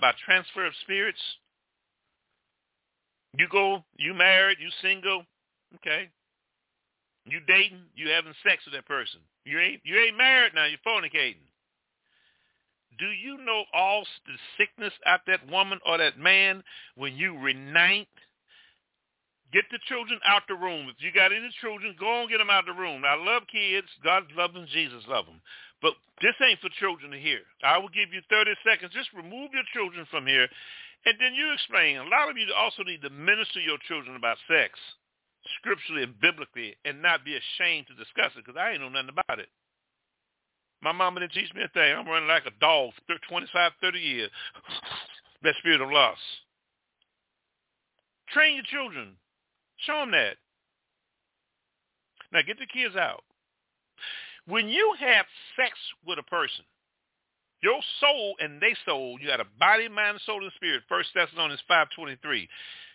by transfer of spirits. You go, you married, you single, okay. You dating, you having sex with that person. You ain't you ain't married now, you're fornicating. Do you know all the sickness out that woman or that man when you renite? Get the children out the room. If you got any children, go and get them out the room. I love kids. God loves them. Jesus loves them. But this ain't for children to hear. I will give you 30 seconds. Just remove your children from here. And then you explain. A lot of you also need to minister your children about sex, scripturally and biblically, and not be ashamed to discuss it because I ain't know nothing about it. My mama didn't teach me a thing. I'm running like a dog for 25, 30 years. that spirit of lust. Train your children. Show them that. Now get the kids out. When you have sex with a person, your soul and their soul, you got a body, mind, soul, and spirit. First Thessalonians 5.23.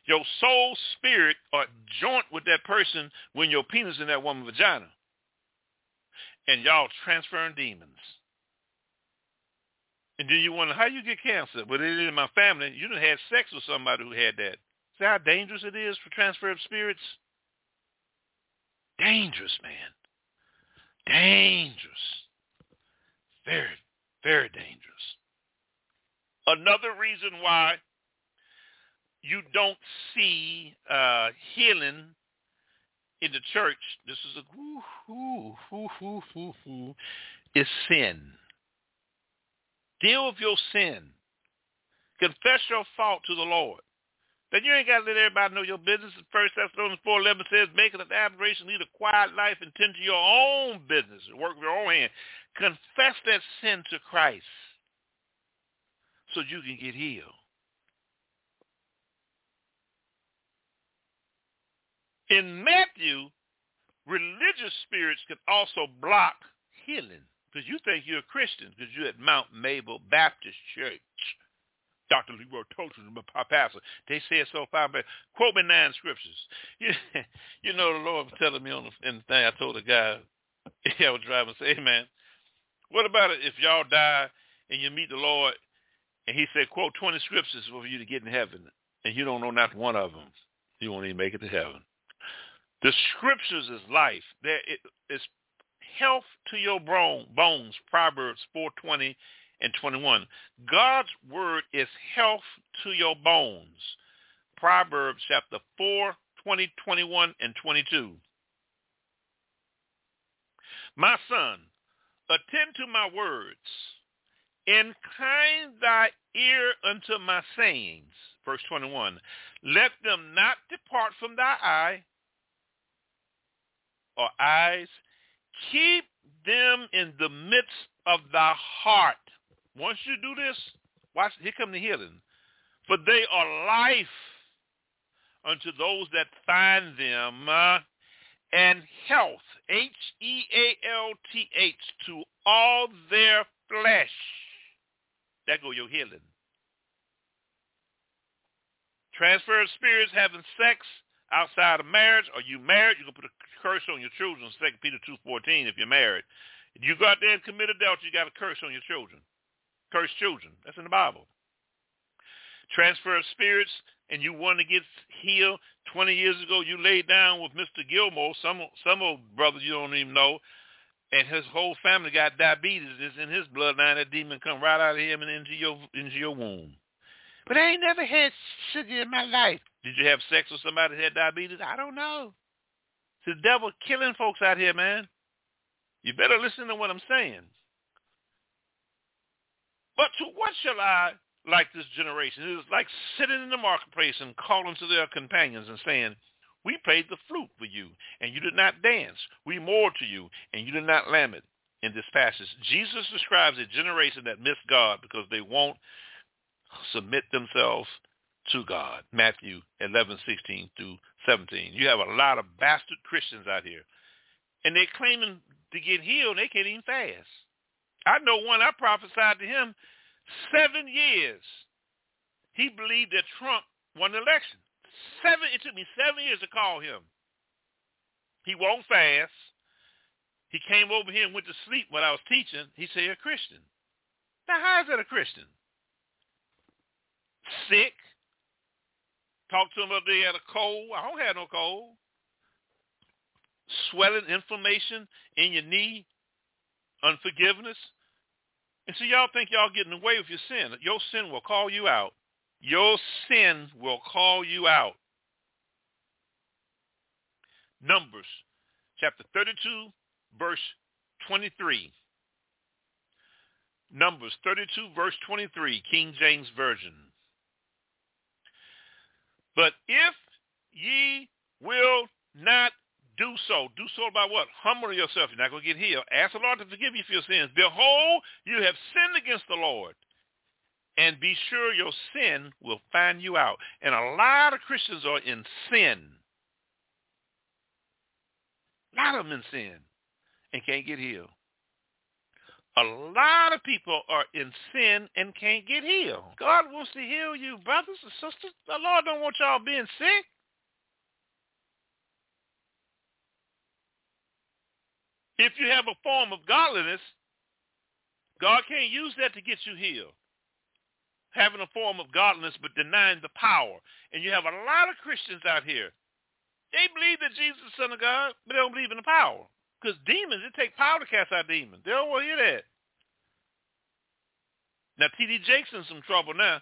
Your soul, spirit are mm. joint with that person when your penis in that woman's vagina and y'all transferring demons. And then you wonder how you get cancer. But it is in my family. You done had sex with somebody who had that. See how dangerous it is for transfer of spirits? Dangerous, man. Dangerous. Very, very dangerous. Another reason why you don't see uh, healing in the church, this is a whoo, whoo, whoo, whoo, whoo, is sin. Deal with your sin. Confess your fault to the Lord. Then you ain't got to let everybody know your business. First Thessalonians 4.11 says, make it an aberration, lead a quiet life, and tend to your own business, work with your own hand. Confess that sin to Christ so you can get healed. In Matthew, religious spirits can also block healing because you think you're a Christian because you're at Mount Mabel Baptist Church. Dr. Leroy Tolton, my pastor. They said so far, but quote me nine scriptures. You, you know the Lord was telling me on the, in the thing. I told the guy, I was driving, say, hey man, what about it if y'all die and you meet the Lord and he said, quote 20 scriptures for you to get in heaven and you don't know not one of them. You won't even make it to heaven. The scriptures is life. There is health to your bones, Proverbs 4.20 and 21. God's word is health to your bones, Proverbs chapter 4, 20, 21, and 22. My son, attend to my words. Incline thy ear unto my sayings. Verse 21. Let them not depart from thy eye or eyes. Keep them in the midst of thy heart. Once you do this, watch, here come the healing. For they are life unto those that find them, uh, and health, H-E-A-L-T-H, to all their flesh. That go your healing. Transfer of spirits having sex outside of marriage, or you married, you can put a curse on your children, Second Peter 2.14 if you're married. If you go out there and commit adultery, you got a curse on your children. Curse children. That's in the Bible. Transfer of spirits, and you want to get healed. 20 years ago, you laid down with Mr. Gilmore, some some old brother you don't even know, and his whole family got diabetes. It's in his bloodline. That demon come right out of him and into your into your womb. But I ain't never had sugar in my life. Did you have sex with somebody that had diabetes? I don't know. It's the devil killing folks out here, man. You better listen to what I'm saying. But to what shall I like this generation? It is like sitting in the marketplace and calling to their companions and saying, we played the flute for you, and you did not dance. We moored to you, and you did not lament in this passage. Jesus describes a generation that missed God because they won't submit themselves to God. Matthew 11, 16 through 17. You have a lot of bastard Christians out here. And they're claiming to get healed. They can't even fast. I know one, I prophesied to him seven years. He believed that Trump won the election. Seven, it took me seven years to call him. He won't fast. He came over here and went to sleep when I was teaching. He said, a Christian. Now, how is that a Christian? Sick. Talked to him about they had a cold. I don't have no cold. Swelling, inflammation in your knee, unforgiveness. And so y'all think y'all getting away with your sin. Your sin will call you out. Your sin will call you out. Numbers chapter 32, verse 23. Numbers 32, verse 23, King James Version. But if ye will not do so. Do so by what? Humble yourself. You're not going to get healed. Ask the Lord to forgive you for your sins. Behold, you have sinned against the Lord. And be sure your sin will find you out. And a lot of Christians are in sin. A lot of them in sin and can't get healed. A lot of people are in sin and can't get healed. God wants to heal you, brothers and sisters. The Lord don't want y'all being sick. If you have a form of godliness, God can't use that to get you healed. Having a form of godliness but denying the power. And you have a lot of Christians out here. They believe that Jesus is the Son of God, but they don't believe in the power. Because demons, it takes power to cast out demons. They don't want to hear that. Now, T.D. Jakes in some trouble now.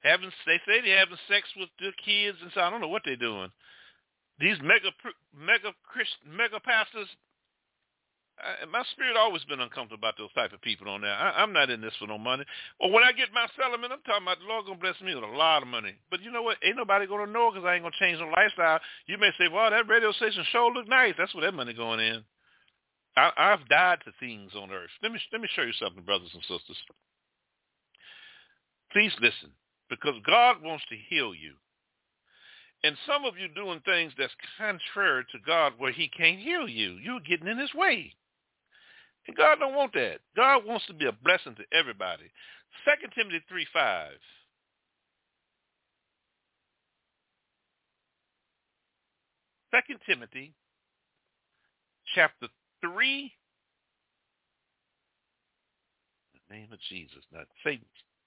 Having, they say they're having sex with their kids, and so I don't know what they're doing. These mega mega Christ, mega pastors, I, my spirit always been uncomfortable about those type of people on there. I, I'm not in this for no money. Or when I get my settlement, I'm talking about the Lord gonna bless me with a lot of money. But you know what? Ain't nobody gonna know because I ain't gonna change no lifestyle. You may say, well, that radio station sure look nice. That's where that money going in. I, I've died to things on earth. Let me let me show you something, brothers and sisters. Please listen, because God wants to heal you. And some of you doing things that's contrary to God where he can't heal you. You're getting in his way. And God don't want that. God wants to be a blessing to everybody. Second Timothy 3, 5. Second Timothy chapter 3 the name of Jesus. Not Satan.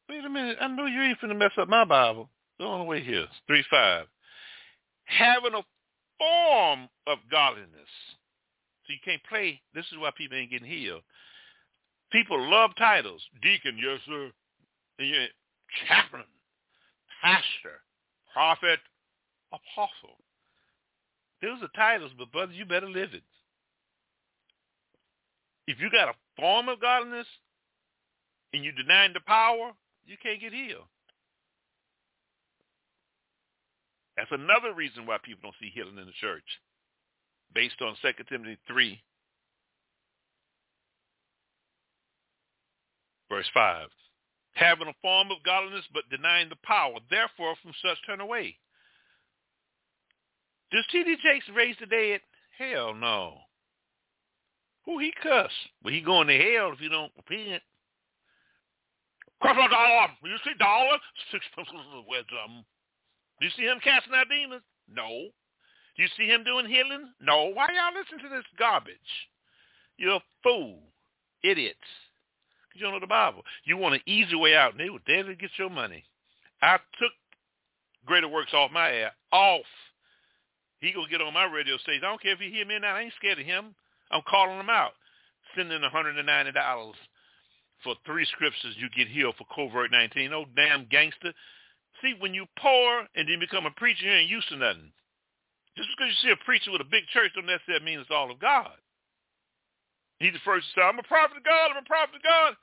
Wait a minute. I know you ain't finna mess up my Bible. Go on the way here. 3 5. Having a form of godliness. So you can't play. This is why people ain't getting healed. People love titles. Deacon, yes, sir. And you chaplain, pastor, prophet, apostle. Those are titles, but brother, you better live it. If you got a form of godliness and you denying the power, you can't get healed. That's another reason why people don't see healing in the church, based on 2 Timothy 3, verse 5. Having a form of godliness but denying the power, therefore from such turn away. Does T.D. Jakes raise the dead? Hell no. Who he cuss? But he going to hell if you don't repent. Crocodile dollar. You see dollar? Six pencils of wisdom. Do you see him casting out demons? No. Do you see him doing healing? No. Why y'all listen to this garbage? You're a fool. Idiots. Because you don't know the Bible. You want an easy way out, they were there to get your money. I took Greater Works off my air. Off. He gonna get on my radio station. I don't care if he hear me or not. I ain't scared of him. I'm calling them out. Send Sending $190 for three scriptures you get healed for COVID-19. Oh, damn gangster. See, when you poor and then become a preacher, you ain't used to nothing. Just because you see a preacher with a big church don't necessarily mean it's all of God. He's the first to say, I'm a prophet of God, I'm a prophet of God.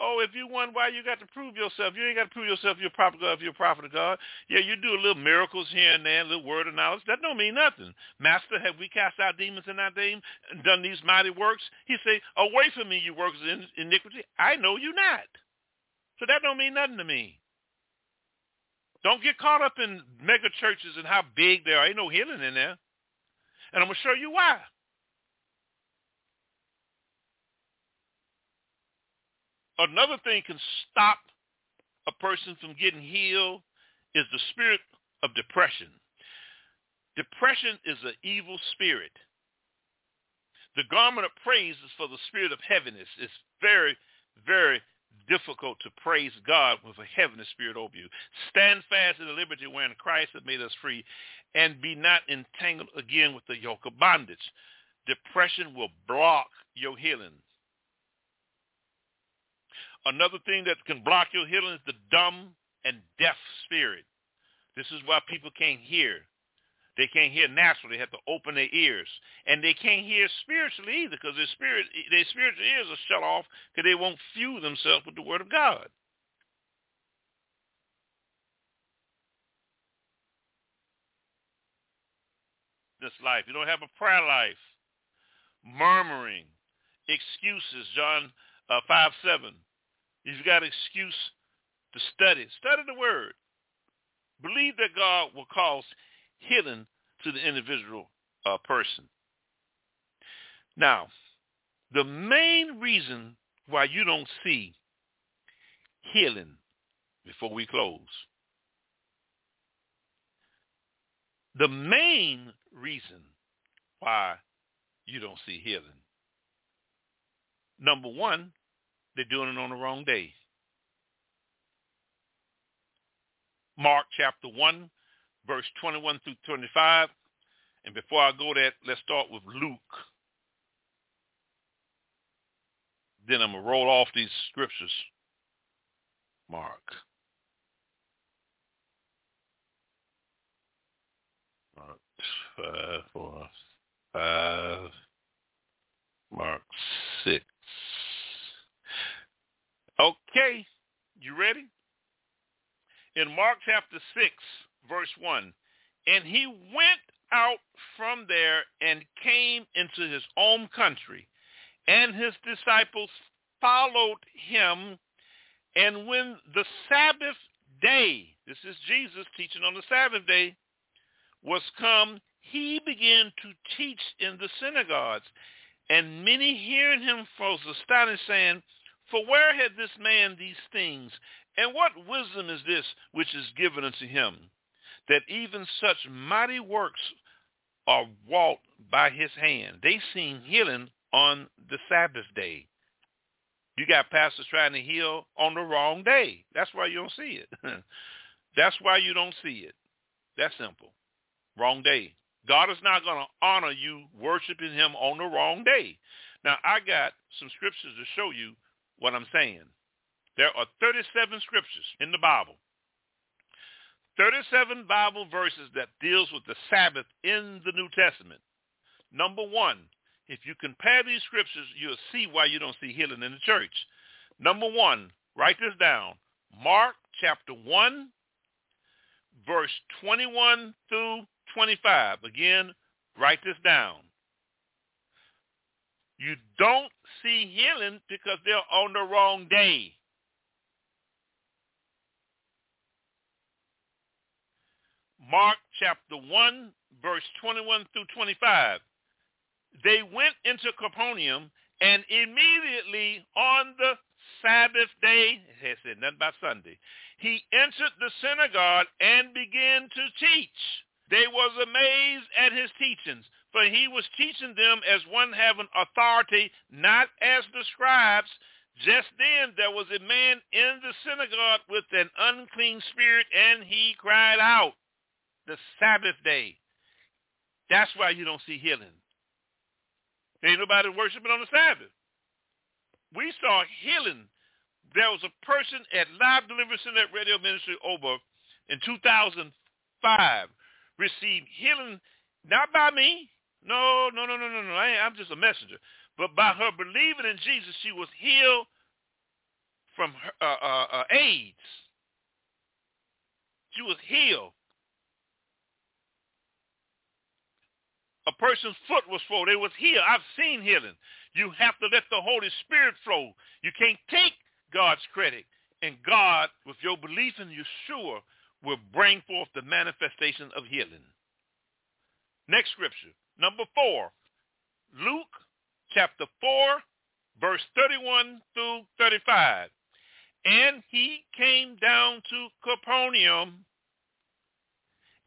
Oh, if you wonder why you got to prove yourself, you ain't got to prove yourself you're a prophet of God you're a prophet of God. Yeah, you do a little miracles here and there, a little word of knowledge. That don't mean nothing. Master, have we cast out demons in our name and done these mighty works? He say, away from me, you workers of iniquity. I know you not. So that don't mean nothing to me. Don't get caught up in mega churches and how big they are. Ain't no healing in there. And I'm going to show you why. Another thing can stop a person from getting healed is the spirit of depression. Depression is an evil spirit. The garment of praise is for the spirit of heaviness. It's very, very difficult to praise God with a heavenly spirit over you. Stand fast in the liberty wherein Christ has made us free and be not entangled again with the yoke of bondage. Depression will block your healing. Another thing that can block your healing is the dumb and deaf spirit. This is why people can't hear. They can't hear naturally. They have to open their ears. And they can't hear spiritually either because their, spirit, their spiritual ears are shut off because they won't fuel themselves with the word of God. This life. You don't have a prayer life. Murmuring. Excuses. John uh, 5, 7. You've got excuse to study. Study the word. Believe that God will cause healing to the individual uh, person. Now, the main reason why you don't see healing before we close, the main reason why you don't see healing, number one, They're doing it on the wrong day. Mark chapter 1, verse 21 through 25. And before I go there, let's start with Luke. Then I'm going to roll off these scriptures. Mark. Mark five, four, five, Mark six. Okay, you ready? In Mark chapter six, verse one, and he went out from there and came into his own country, and his disciples followed him. And when the Sabbath day, this is Jesus teaching on the Sabbath day, was come, he began to teach in the synagogues. And many hearing him was astonished, saying, For where had this man these things? And what wisdom is this which is given unto him, that even such mighty works are wrought by his hand? They seen healing on the Sabbath day. You got pastors trying to heal on the wrong day. That's why you don't see it. That's why you don't see it. That's simple. Wrong day. God is not going to honor you worshiping him on the wrong day. Now, I got some scriptures to show you what I'm saying. There are 37 scriptures in the Bible. 37 Bible verses that deals with the Sabbath in the New Testament. Number one, if you compare these scriptures, you'll see why you don't see healing in the church. Number one, write this down. Mark chapter 1, verse 21 through 25. Again, write this down. You don't see healing because they're on the wrong day. Mark chapter 1, verse 21 through 25. They went into Capernaum, and immediately on the Sabbath day, it said nothing about Sunday, he entered the synagogue and began to teach. They was amazed at his teachings, for he was teaching them as one having authority, not as the scribes. Just then there was a man in the synagogue with an unclean spirit, and he cried out. The Sabbath day. That's why you don't see healing. Ain't nobody worshiping on the Sabbath. We saw healing. There was a person at Live Deliverance in that radio ministry over in 2005 received healing not by me. No, no, no, no, no, no. I, I'm just a messenger. But by her believing in Jesus, she was healed from her, uh, uh, uh, AIDS. She was healed. A person's foot was full. They was healed. I've seen healing. You have to let the Holy Spirit flow. You can't take God's credit. And God, with your belief in Yeshua, will bring forth the manifestation of healing. Next scripture, number four, Luke chapter 4, verse 31 through 35. And he came down to Capernaum,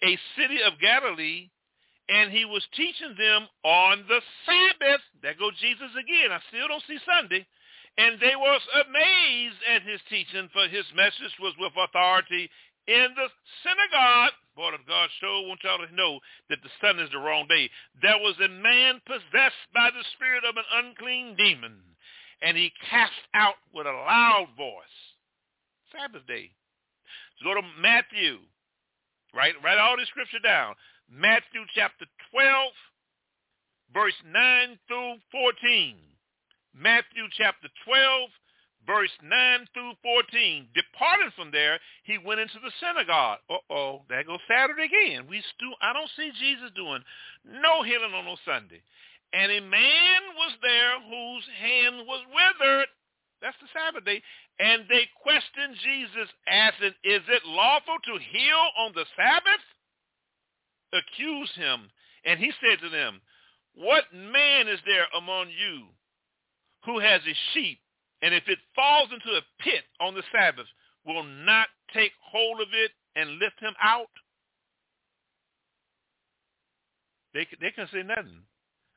a city of Galilee, and he was teaching them on the Sabbath. There goes Jesus again. I still don't see Sunday. And they was amazed at his teaching, for his message was with authority in the synagogue, boy, of God sure want y'all to know that the Sunday is the wrong day. There was a man possessed by the spirit of an unclean demon, and he cast out with a loud voice. Sabbath day. So go to Matthew. Write, write all this scripture down. Matthew chapter 12, verse 9 through 14. Matthew chapter 12, verse 9 through 14. Departing from there, he went into the synagogue. Uh-oh, there goes Saturday again. We stu- I don't see Jesus doing no healing on no Sunday. And a man was there whose hand was withered. That's the Sabbath day. And they questioned Jesus, asking, is it lawful to heal on the Sabbath? Accuse him. And he said to them, what man is there among you who has a sheep and if it falls into a pit on the Sabbath, will not take hold of it and lift him out? They, they can say nothing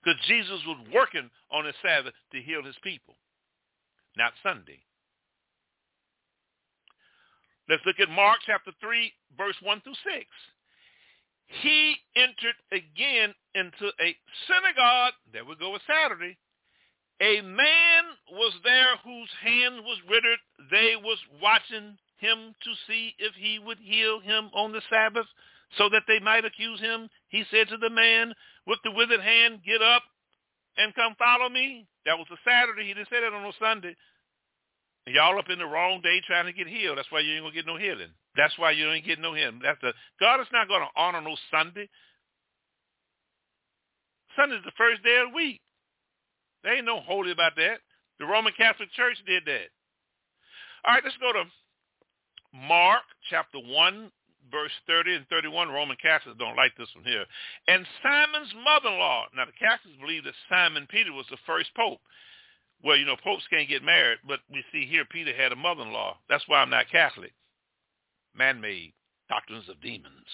because Jesus was working on the Sabbath to heal his people. not Sunday. Let's look at Mark chapter 3, verse 1 through 6. He entered again into a synagogue. There we go with Saturday. A man was there whose hand was withered. They was watching him to see if he would heal him on the Sabbath so that they might accuse him. He said to the man with the withered hand, get up and come follow me. That was a Saturday. He didn't say that on a Sunday. Y'all up in the wrong day trying to get healed. That's why you ain't gonna get no healing. That's why you ain't getting no healing. That's the God is not gonna honor no Sunday. Sunday is the first day of the week. There ain't no holy about that. The Roman Catholic Church did that. All right, let's go to Mark chapter 1, verse 30 and 31. Roman Catholics don't like this one here. And Simon's mother-in-law. Now, the Catholics believe that Simon Peter was the first pope. Well, you know, popes can't get married, but we see here Peter had a mother-in-law. That's why I'm not Catholic. Man-made doctrines of demons.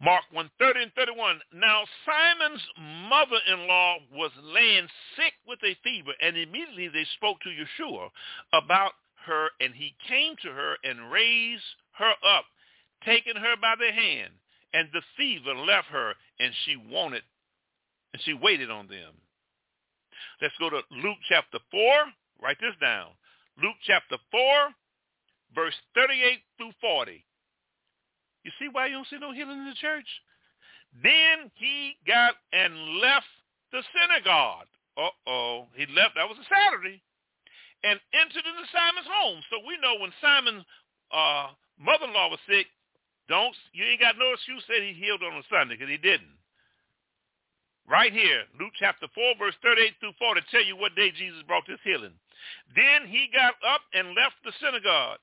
Mark 130 and 31. Now Simon's mother-in-law was laying sick with a fever, and immediately they spoke to Yeshua about her, and he came to her and raised her up, taking her by the hand, and the fever left her, and she wanted, and she waited on them. Let's go to Luke chapter 4. Write this down. Luke chapter 4, verse 38 through 40. You see why you don't see no healing in the church? Then he got and left the synagogue. Uh-oh. He left. That was a Saturday. And entered into Simon's home. So we know when Simon's uh, mother-in-law was sick, don't you ain't got no excuse that he healed on a Sunday because he didn't. Right here, Luke chapter 4, verse 38 through 40, tell you what day Jesus brought this healing. Then he got up and left the synagogue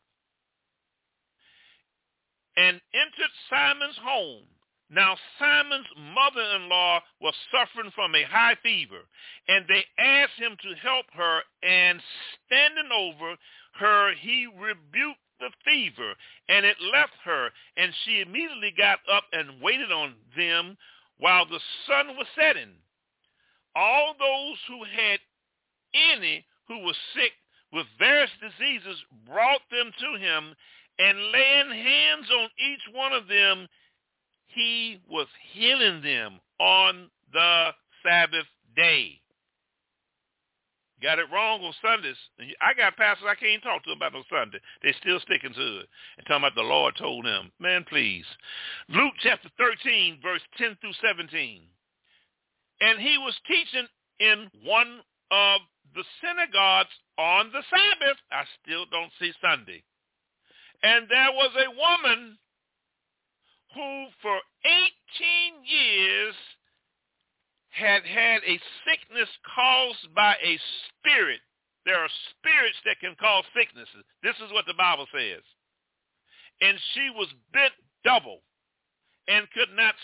and entered Simon's home. Now Simon's mother-in-law was suffering from a high fever, and they asked him to help her, and standing over her, he rebuked the fever, and it left her, and she immediately got up and waited on them while the sun was setting. All those who had any who was sick with various diseases brought them to him, and laying hands on each one of them, he was healing them on the Sabbath day. Got it wrong on Sundays. I got pastors I can't talk to about on Sunday. They're still sticking to it and talking about the Lord told them. Man, please. Luke chapter 13, verse 10 through 17. And he was teaching in one of the synagogues on the Sabbath. I still don't see Sunday. And there was a woman who for 18 years had had a sickness caused by a spirit. There are spirits that can cause sicknesses. This is what the Bible says. And she was bent double and could not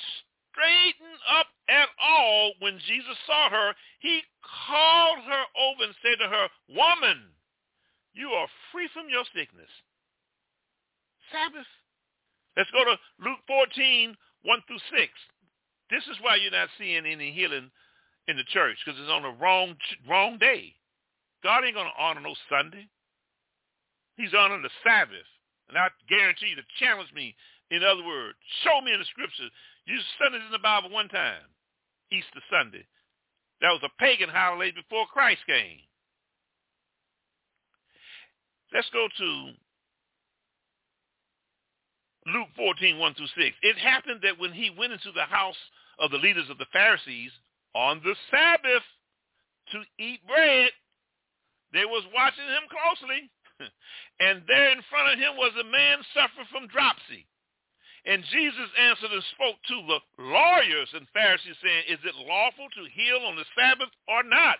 straighten up at all. When Jesus saw her, he called her over and said to her, Woman, you are free from your sickness. Sabbath. Let's go to Luke 14, 1 through 6. This is why you're not seeing any healing in the church, because it's on the wrong wrong day. God ain't going to honor no Sunday. He's honoring the Sabbath. And I guarantee you to challenge me, in other words, show me in the scriptures. You Sundays in the Bible one time, Easter Sunday. That was a pagan holiday before Christ came. Let's go to 14, 1 through 6. It happened that when he went into the house of the leaders of the Pharisees on the Sabbath to eat bread, they was watching him closely. and there in front of him was a man suffering from dropsy. And Jesus answered and spoke to the lawyers and Pharisees, saying, Is it lawful to heal on the Sabbath or not?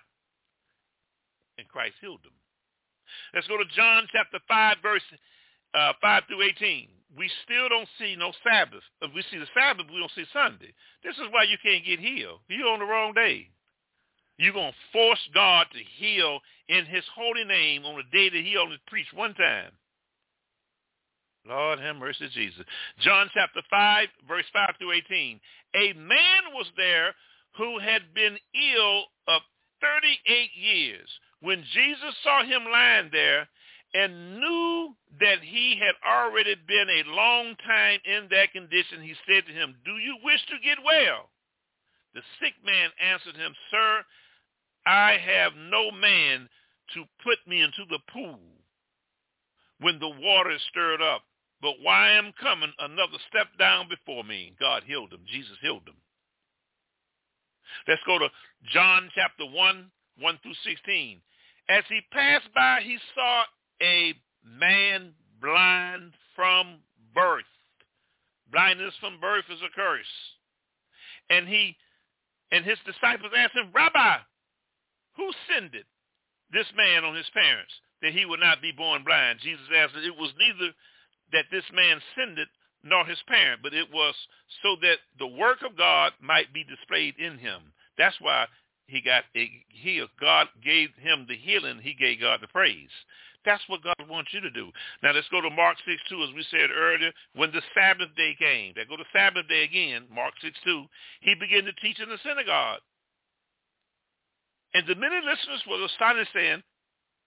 And Christ healed them. Let's go to John chapter 5, verse uh, 5 through 18 we still don't see no Sabbath. If we see the Sabbath, we don't see Sunday. This is why you can't get healed. You're on the wrong day. You're going to force God to heal in his holy name on the day that he only preached one time. Lord have mercy, Jesus. John chapter 5, verse 5 through 18. A man was there who had been ill of 38 years, When Jesus saw him lying there and knew that he had already been a long time in that condition, he said to him, do you wish to get well? The sick man answered him, Sir, I have no man to put me into the pool when the water is stirred up. But while I am coming, another step down before me. God healed him. Jesus healed him. Let's go to John chapter 1, 1 through 16. As he passed by, he saw a man blind from birth. Blindness from birth is a curse. And he and his disciples asked him, Rabbi, who sinned it, this man on his parents, that he would not be born blind? Jesus answered, it was neither that this man sinned it nor his parent, but it was so that the work of God might be displayed in him. That's why he got a, God gave him the healing. He gave God the praise. That's what God wants you to do. Now let's go to Mark 6, 2, as we said earlier, when the Sabbath day came. They go to Sabbath day again, Mark 6, 2. He began to teach in the synagogue. And the many listeners were astonished, saying,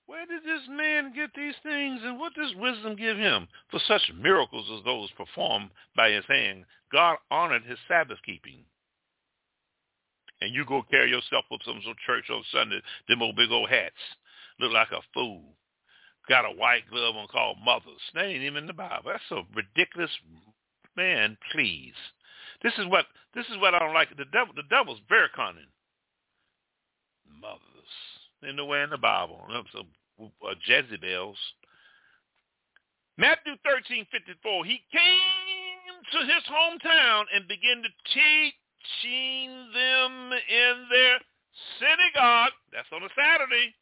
where did this man get these things, and what does wisdom give him? For such miracles as those performed by his hand, God honored his Sabbath keeping. And you go carry yourself up some church on Sunday, them old big old hats, look like a fool got a white glove on called mothers. That ain't even in the Bible. That's so ridiculous. Man, please. This is what this is what I don't like. The devil the devil's very cunning. Mothers. Ain't nowhere in the Bible. Some uh, Jezebels. Matthew thirteen fifty four. He came to his hometown and began to teaching them in their synagogue. That's on a Saturday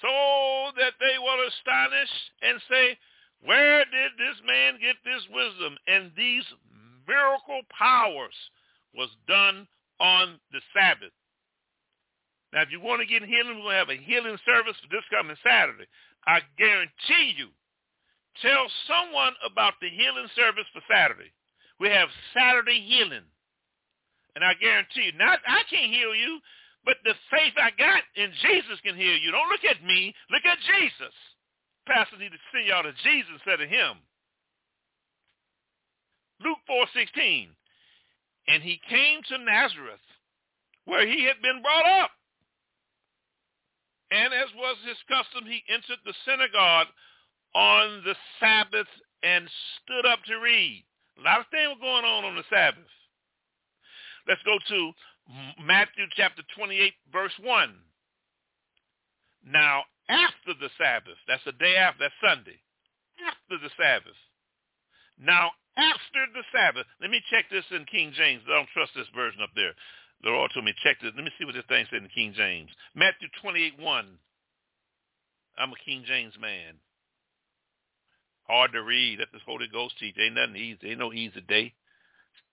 so that they were astonished and say, where did this man get this wisdom? And these miracle powers was done on the Sabbath. Now, if you want to get healing, we're going to have a healing service for this coming Saturday. I guarantee you, tell someone about the healing service for Saturday. We have Saturday healing. And I guarantee you, not I can't heal you, but the faith I got in Jesus can heal you. Don't look at me. Look at Jesus. Pastor need to send y'all to Jesus instead of him. Luke 4.16. And he came to Nazareth, where he had been brought up. And as was his custom, he entered the synagogue on the Sabbath and stood up to read. A lot of things were going on on the Sabbath. Let's go to Matthew chapter 28, verse 1. Now, after the Sabbath, that's the day after, that's Sunday, after the Sabbath. Now, after the Sabbath, let me check this in King James. I don't trust this version up there. The Lord told me check this. Let me see what this thing said in King James. Matthew 28, 1. I'm a King James man. Hard to read. Let this Holy Ghost teach. Ain't nothing easy. Ain't no easy day.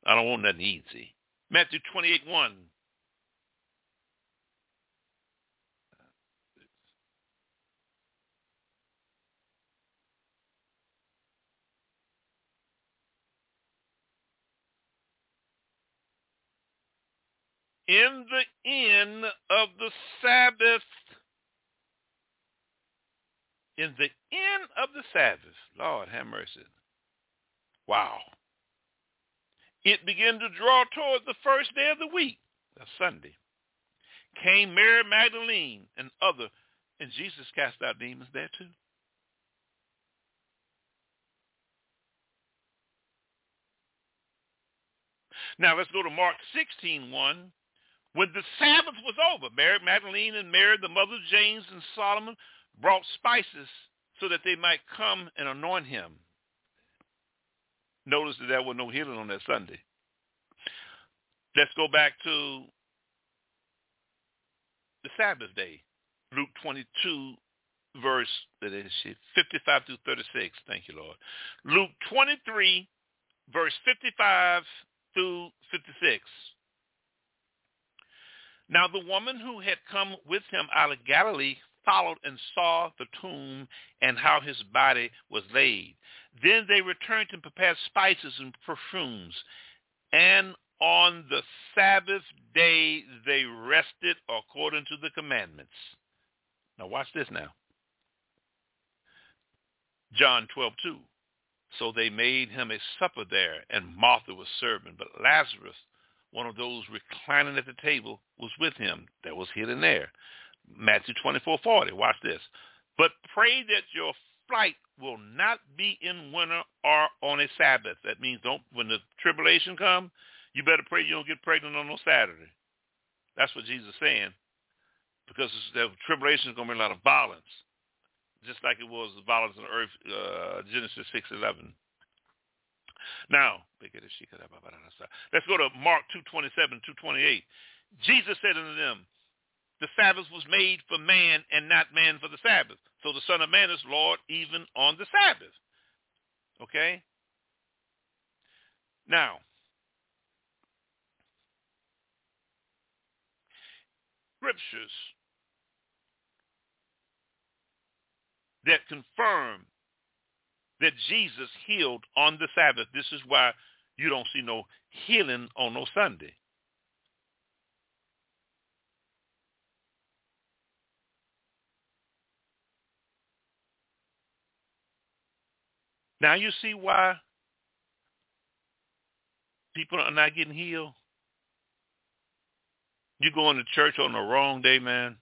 I don't want nothing easy. Matthew 28, 1. in the end of the Sabbath. In the end of the Sabbath. Lord have mercy. Wow it began to draw toward the first day of the week, a Sunday, came Mary Magdalene and other, and Jesus cast out demons there too. Now let's go to Mark 16, 1. When the Sabbath was over, Mary Magdalene and Mary, the mother of James and Solomon, brought spices so that they might come and anoint him. Notice that there was no healing on that Sunday. Let's go back to the Sabbath day. Luke 22, verse 55 through 36. Thank you, Lord. Luke 23, verse 55 through 56. Now the woman who had come with him out of Galilee followed and saw the tomb and how his body was laid. Then they returned and prepared spices and perfumes. And on the Sabbath day they rested according to the commandments. Now watch this now. John 12, 2. So they made him a supper there, and Martha was serving. But Lazarus, one of those reclining at the table, was with him that was hidden there. Matthew 24, 40. Watch this. But pray that your flight will not be in winter or on a Sabbath. That means don't when the tribulation comes, you better pray you don't get pregnant on no Saturday. That's what Jesus is saying. Because the tribulation is going to be a lot of violence just like it was the violence on earth, uh, Genesis 6.11. Now, let's go to Mark 2.27, 2.28. Jesus said unto them, the Sabbath was made for man and not man for the Sabbath. So the Son of Man is Lord even on the Sabbath. Okay? Now, scriptures that confirm that Jesus healed on the Sabbath. This is why you don't see no healing on no Sunday. Now you see why people are not getting healed. You going to church on the wrong day, man.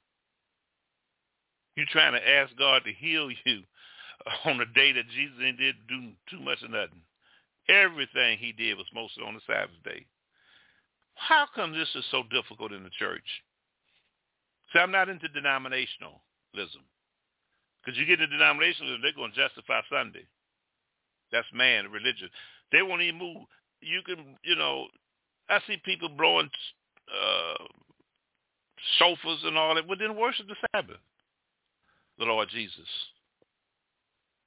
You're trying to ask God to heal you on a day that Jesus didn't do too much of nothing. Everything he did was mostly on the Sabbath day. How come this is so difficult in the church? See, I'm not into denominationalism. Because you get into denominationalism, they're going to justify Sunday. That's man, religion. They won't even move. You can, you know, I see people blowing uh, shofars and all that, but then worship the Sabbath the Lord Jesus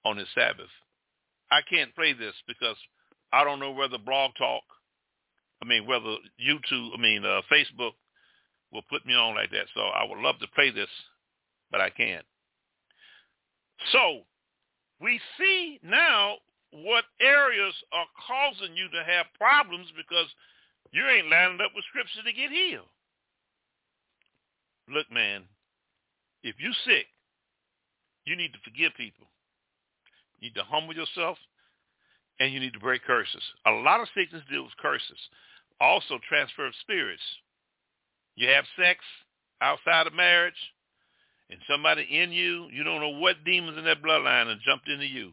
on his Sabbath. I can't play this because I don't know whether Blog Talk, I mean, whether YouTube, I mean, uh, Facebook will put me on like that. So I would love to play this, but I can't. So we see now what areas are causing you to have problems because you ain't lining up with scripture to get healed. Look, man, if you sick, you need to forgive people. You need to humble yourself, and you need to break curses. A lot of sickness deals with curses. Also, transfer of spirits. You have sex outside of marriage, and somebody in you, you don't know what demons in that bloodline have jumped into you,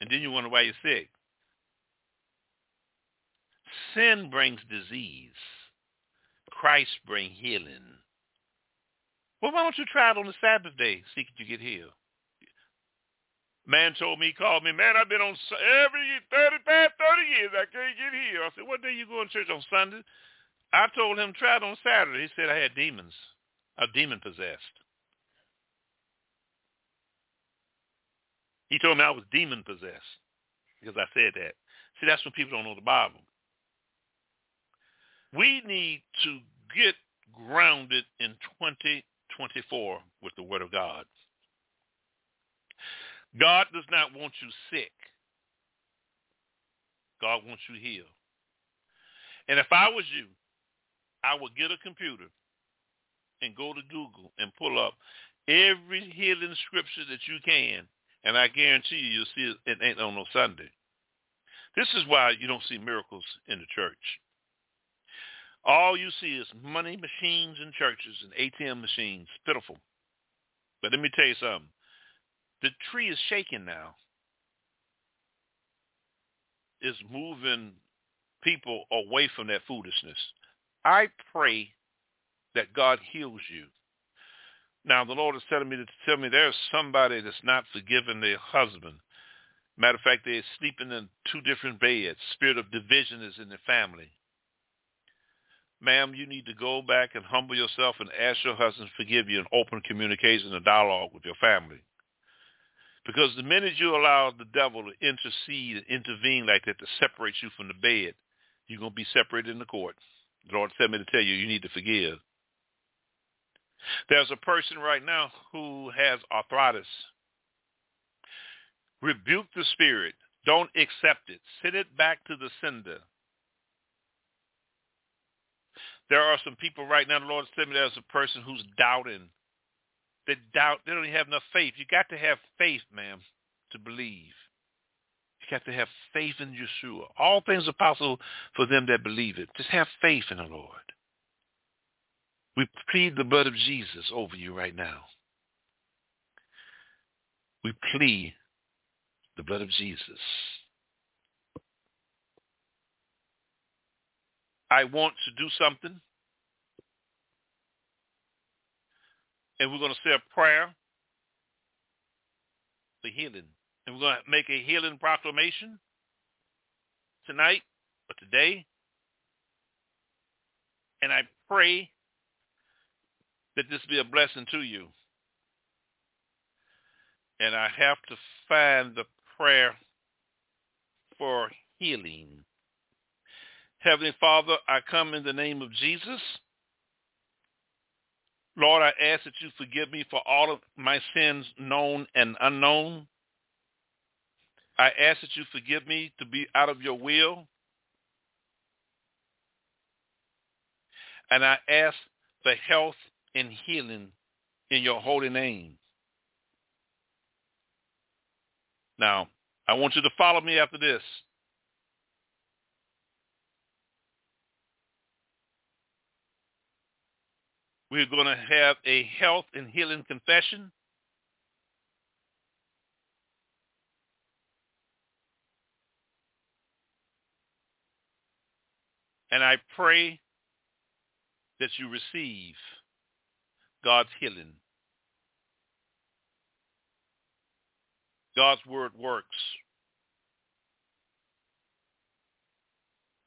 and then you wonder why you're sick. Sin brings disease. Christ brings healing. Well, why don't you try it on the Sabbath day, see if you get healed? Man told me, he called me, man, I've been on every 30, 30 years. I can't get healed. I said, what day you going to church on Sunday? I told him, try it on Saturday. He said I had demons. Uh, a demon possessed. He told me I was demon possessed because I said that. See, that's when people don't know the Bible. We need to get grounded in 2024 with the Word of God. God does not want you sick. God wants you healed. And if I was you, I would get a computer and go to Google and pull up every healing scripture that you can, and I guarantee you you'll see it, ain't on no Sunday. This is why you don't see miracles in the church. All you see is money machines in churches and ATM machines. Pitiful. But let me tell you something. The tree is shaking now. It's moving people away from that foolishness. I pray that God heals you. Now the Lord is telling me to tell me there's somebody that's not forgiving their husband. Matter of fact, they're sleeping in two different beds. Spirit of division is in the family. Ma'am, you need to go back and humble yourself and ask your husband to forgive you and open communication and dialogue with your family. Because the minute you allow the devil to intercede and intervene like that to separate you from the bed, you're going to be separated in the court. The Lord said me to tell you, you need to forgive. There's a person right now who has arthritis. Rebuke the spirit. Don't accept it. Send it back to the sender. There are some people right now, the Lord said me there's a person who's doubting They doubt. They don't even have enough faith. You got to have faith, ma'am, to believe. You got to have faith in Yeshua. All things are possible for them that believe it. Just have faith in the Lord. We plead the blood of Jesus over you right now. We plead the blood of Jesus. I want to do something. And we're going to say a prayer for healing. And we're going to make a healing proclamation tonight or today. And I pray that this be a blessing to you. And I have to find the prayer for healing. Heavenly Father, I come in the name of Jesus. Lord, I ask that you forgive me for all of my sins known and unknown. I ask that you forgive me to be out of your will. And I ask for health and healing in your holy name. Now, I want you to follow me after this. We're going to have a health and healing confession. And I pray that you receive God's healing. God's word works.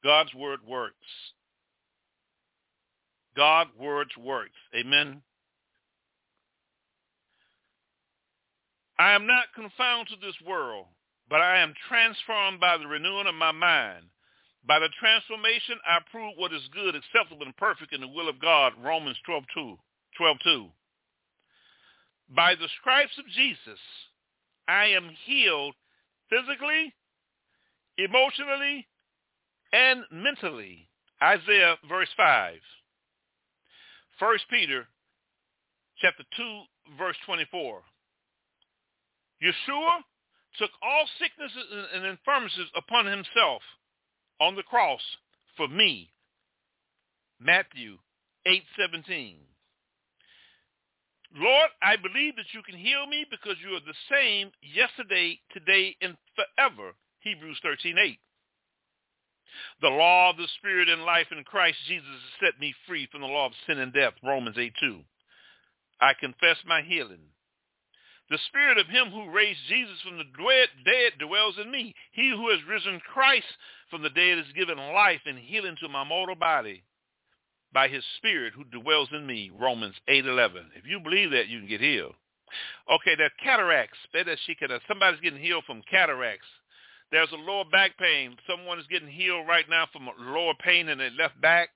God's word works. God's words works. Amen. I am not confounded to this world, but I am transformed by the renewing of my mind. By the transformation, I prove what is good, acceptable, and perfect in the will of God. Romans 12, 2, 12, 2. By the stripes of Jesus, I am healed physically, emotionally, and mentally. Isaiah verse 5. 1 Peter chapter 2 verse 24. Yeshua took all sicknesses and infirmities upon himself on the cross for me. Matthew 8:17. Lord, I believe that you can heal me because you are the same yesterday, today, and forever. Hebrews 13:8. The law of the Spirit and life in Christ Jesus has set me free from the law of sin and death. Romans 8:2. I confess my healing. The spirit of him who raised Jesus from the dead dwells in me. He who has risen Christ from the dead has given life and healing to my mortal body by his spirit who dwells in me, Romans 8:11. If you believe that, you can get healed. Okay, there are cataracts. Uh, somebody's getting healed from cataracts. There's a lower back pain. Someone is getting healed right now from a lower pain in their left back.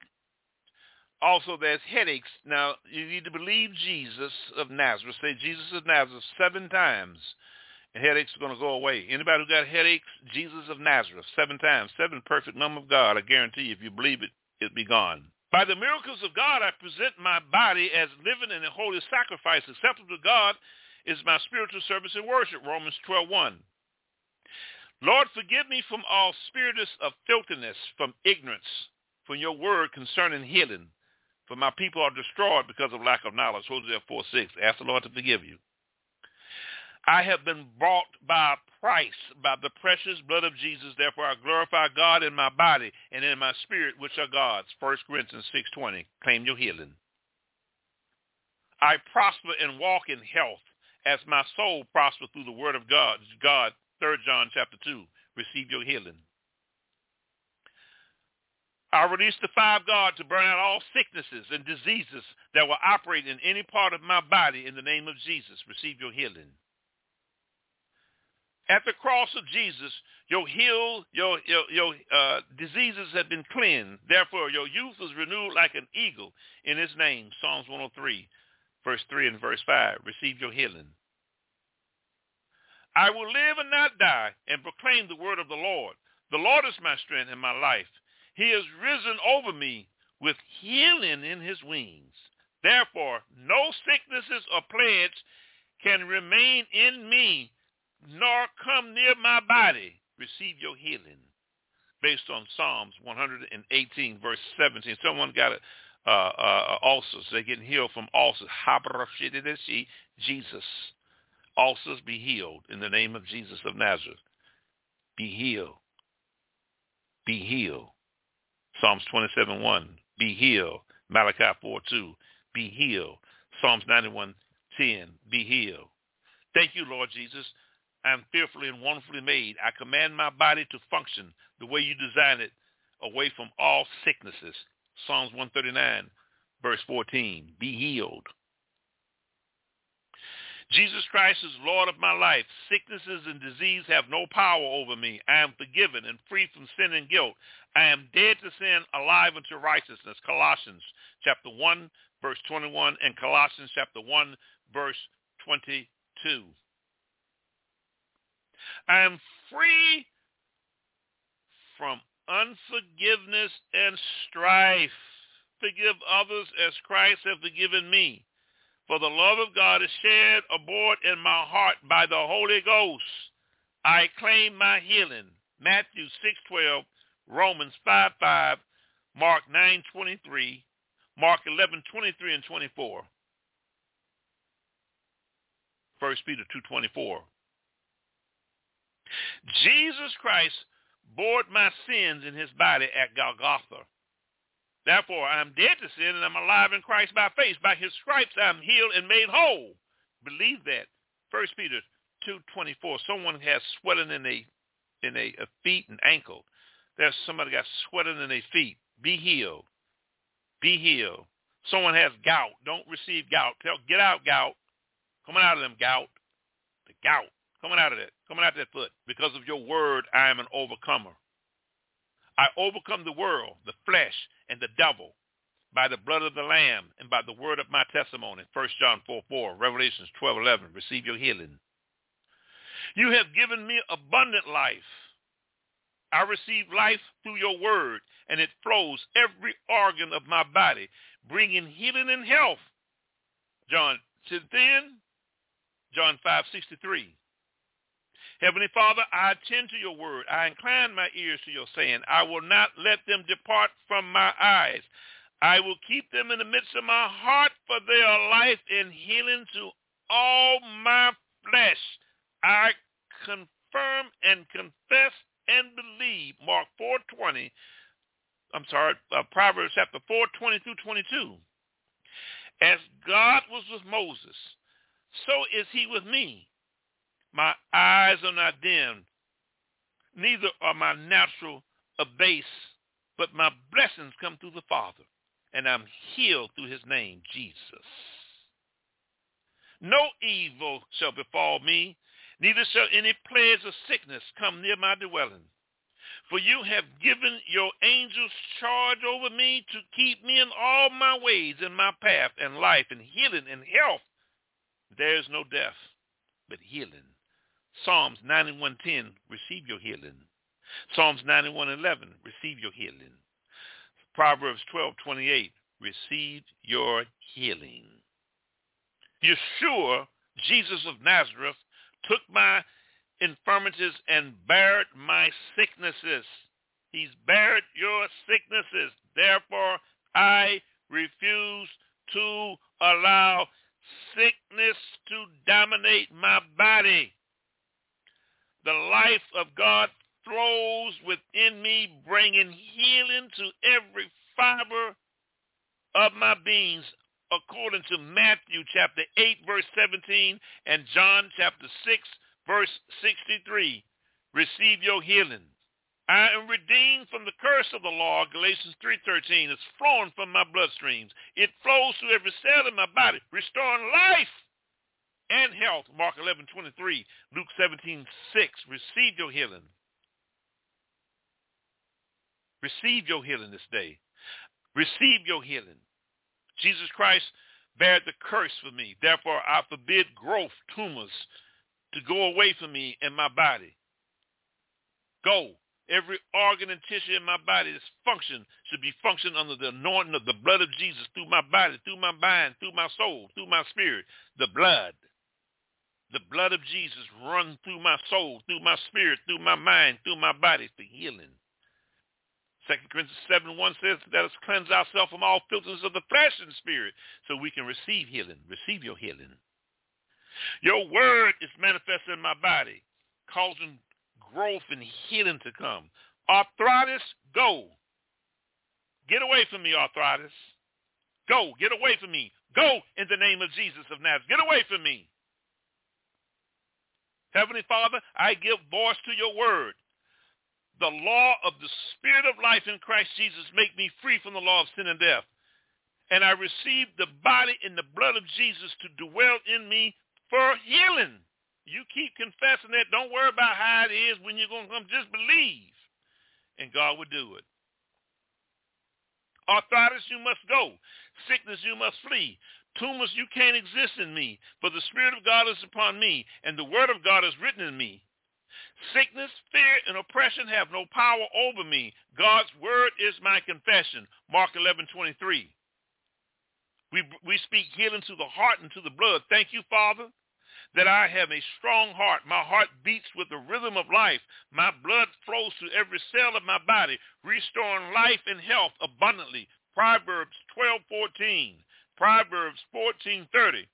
Also, there's headaches. Now, you need to believe Jesus of Nazareth. Say Jesus of Nazareth seven times, and headaches are going to go away. Anybody who got headaches, Jesus of Nazareth, seven times. Seven perfect number of God. I guarantee you, if you believe it, it'll be gone. By the miracles of God, I present my body as living and a holy sacrifice acceptable to God is my spiritual service and worship. Romans 12:1. Lord, forgive me from all spirits of filthiness, from ignorance, from your word concerning healing. For my people are destroyed because of lack of knowledge. Hosea 4:6. Ask the Lord to forgive you. I have been bought by a price, by the precious blood of Jesus. Therefore, I glorify God in my body and in my spirit, which are God's. 1 Corinthians 6.20. Claim your healing. I prosper and walk in health as my soul prospers through the word of God. God, 3 John chapter 2. Receive your healing. I release the five God to burn out all sicknesses and diseases that will operate in any part of my body in the name of Jesus. Receive your healing. At the cross of Jesus, your heal, your your, your uh, diseases have been cleansed. Therefore, your youth is renewed like an eagle in His name. Psalms 103, verse 3 and verse 5. Receive your healing. I will live and not die and proclaim the word of the Lord. The Lord is my strength and my life. He has risen over me with healing in his wings. Therefore, no sicknesses or plagues can remain in me, nor come near my body. Receive your healing. Based on Psalms 118, verse 17. Someone got it uh, uh, ulcers. They're getting healed from ulcers. Jesus. Ulcers be healed in the name of Jesus of Nazareth. Be healed. Be healed. Psalms 27.1. Be healed. Malachi 4.2. Be healed. Psalms 91.10. Be healed. Thank you, Lord Jesus. I am fearfully and wonderfully made. I command my body to function the way you designed it, away from all sicknesses. Psalms 139, verse 14. Be healed. Jesus Christ is Lord of my life. Sicknesses and disease have no power over me. I am forgiven and free from sin and guilt. I am dead to sin, alive unto righteousness. Colossians chapter 1, verse 21, and Colossians chapter 1, verse 22. I am free from unforgiveness and strife. Forgive others as Christ has forgiven me. For the love of God is shed abroad in my heart by the Holy Ghost. I claim my healing. Matthew 6.12, Romans 5.5, Mark 9.23, Mark 11.23 and 24. 1 Peter 2.24. Jesus Christ bore my sins in his body at Golgotha. Therefore, I am dead to sin and I'm alive in Christ by faith. By his stripes I am healed and made whole. Believe that. First Peter 2.24. Someone has swelling in a in a, a feet and ankle. There's somebody got swelling in their feet. Be healed. Be healed. Someone has gout. Don't receive gout. Tell, get out, gout. Coming out of them, gout. The gout. Coming out of that. Coming out of that foot. Because of your word, I am an overcomer. I overcome the world, the flesh, and the devil by the blood of the Lamb and by the word of my testimony. 1 John 4, 4, Revelations 12, 11. Receive your healing. You have given me abundant life. I receive life through your word, and it flows every organ of my body, bringing healing and health. John, to then, John 5, 63. Heavenly Father, I attend to your word. I incline my ears to your saying. I will not let them depart from my eyes. I will keep them in the midst of my heart, for they are life and healing to all my flesh. I confirm and confess and believe. Mark 4.20. I'm sorry, uh, Proverbs chapter 4, 20 through 22. As God was with Moses, so is he with me. My eyes are not dim, neither are my natural abased, but my blessings come through the Father, and I'm healed through his name, Jesus. No evil shall befall me, neither shall any plagues of sickness come near my dwelling. For you have given your angels charge over me to keep me in all my ways in my path and life and healing and health. There is no death, but healing Psalms 91.10, receive your healing. Psalms 91.11, receive your healing. Proverbs 12.28, receive your healing. Yeshua, Jesus of Nazareth, took my infirmities and bared my sicknesses. He's bared your sicknesses. Therefore, I refuse to allow sickness to dominate my body. The life of God flows within me, bringing healing to every fiber of my beings, according to Matthew chapter 8, verse 17, and John chapter 6, verse 63. Receive your healing. I am redeemed from the curse of the law, Galatians 3.13. It's flowing from my bloodstreams. It flows through every cell in my body, restoring life and health. Mark 11, 23, Luke 17, 6. Receive your healing. Receive your healing this day. Receive your healing. Jesus Christ bared the curse for me. Therefore, I forbid growth, tumors to go away from me in my body. Go. Every organ and tissue in my body that's function should be function under the anointing of the blood of Jesus through my body, through my mind, through my soul, through my spirit. The blood. The blood of Jesus run through my soul, through my spirit, through my mind, through my body for healing. 2 Corinthians 7 1 says, let us cleanse ourselves from all filthiness of the flesh and spirit so we can receive healing. Receive your healing. Your word is manifested in my body, causing growth and healing to come. Arthritis, go. Get away from me, arthritis. Go. Get away from me. Go in the name of Jesus of Nazareth. Get away from me. Heavenly Father, I give voice to your word. The law of the spirit of life in Christ Jesus make me free from the law of sin and death. And I receive the body and the blood of Jesus to dwell in me for healing. You keep confessing that. Don't worry about how it is when you're going to come. Just believe. And God will do it. Arthritis, you must go. Sickness, you must flee. Tumors, you can't exist in me. For the Spirit of God is upon me, and the Word of God is written in me. Sickness, fear, and oppression have no power over me. God's Word is my confession. Mark 11, 23. We, we speak healing to the heart and to the blood. Thank you, Father, that I have a strong heart. My heart beats with the rhythm of life. My blood flows through every cell of my body, restoring life and health abundantly. Proverbs 12:14, Proverbs 14:30.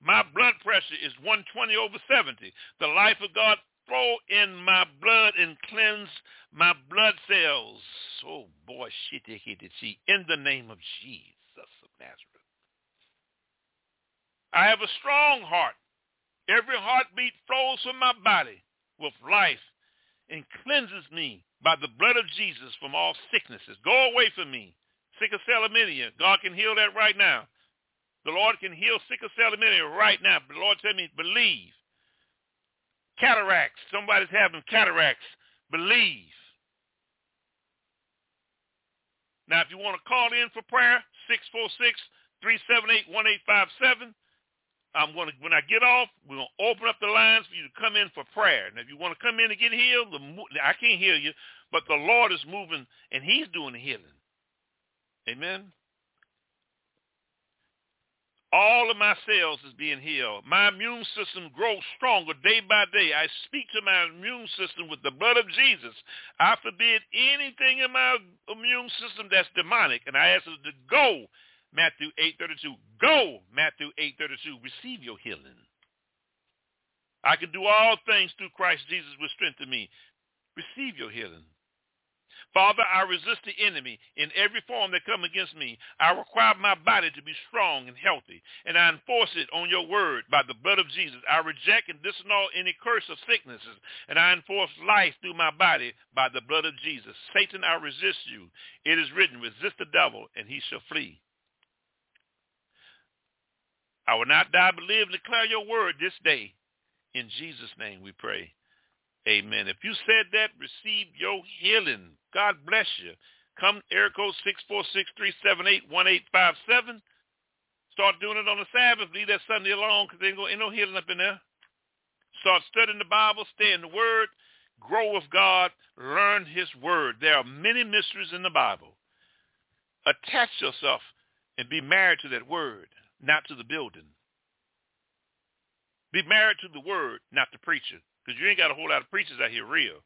My blood pressure is 120 over 70. The life of God flow in my blood and cleanse my blood cells. Oh boy, shit, see in the name of Jesus of Nazareth. I have a strong heart. Every heartbeat flows from my body with life and cleanses me by the blood of Jesus from all sicknesses. Go away from me. Sickle cell anemia. God can heal that right now. The Lord can heal sickle cell anemia right now. The Lord said me, believe. Cataracts. Somebody's having cataracts. Believe. Now, if you want to call in for prayer, 646-378-1857. I'm going to, when I get off, we're going to open up the lines for you to come in for prayer. And if you want to come in and get healed, I can't heal you, but the Lord is moving and he's doing the healing. Amen. All of my cells is being healed. My immune system grows stronger day by day. I speak to my immune system with the blood of Jesus. I forbid anything in my immune system that's demonic, and I ask it to go Matthew 8.32. Go, Matthew 8.32. Receive your healing. I can do all things through Christ Jesus which strengthen me. Receive your healing. Father, I resist the enemy in every form that come against me. I require my body to be strong and healthy, and I enforce it on your word by the blood of Jesus. I reject and disannul any curse of sicknesses, and I enforce life through my body by the blood of Jesus. Satan, I resist you. It is written, resist the devil, and he shall flee. I will not die but live declare your word this day. In Jesus' name we pray. Amen. If you said that, receive your healing. God bless you. Come, air code 646-378-1857. Start doing it on the Sabbath. Leave that Sunday alone because ain't, ain't no healing up in there. Start studying the Bible. Stay in the Word. Grow with God. Learn his Word. There are many mysteries in the Bible. Attach yourself and be married to that Word not to the building. Be married to the word, not the preacher. Because you ain't got a whole lot of preachers out here real.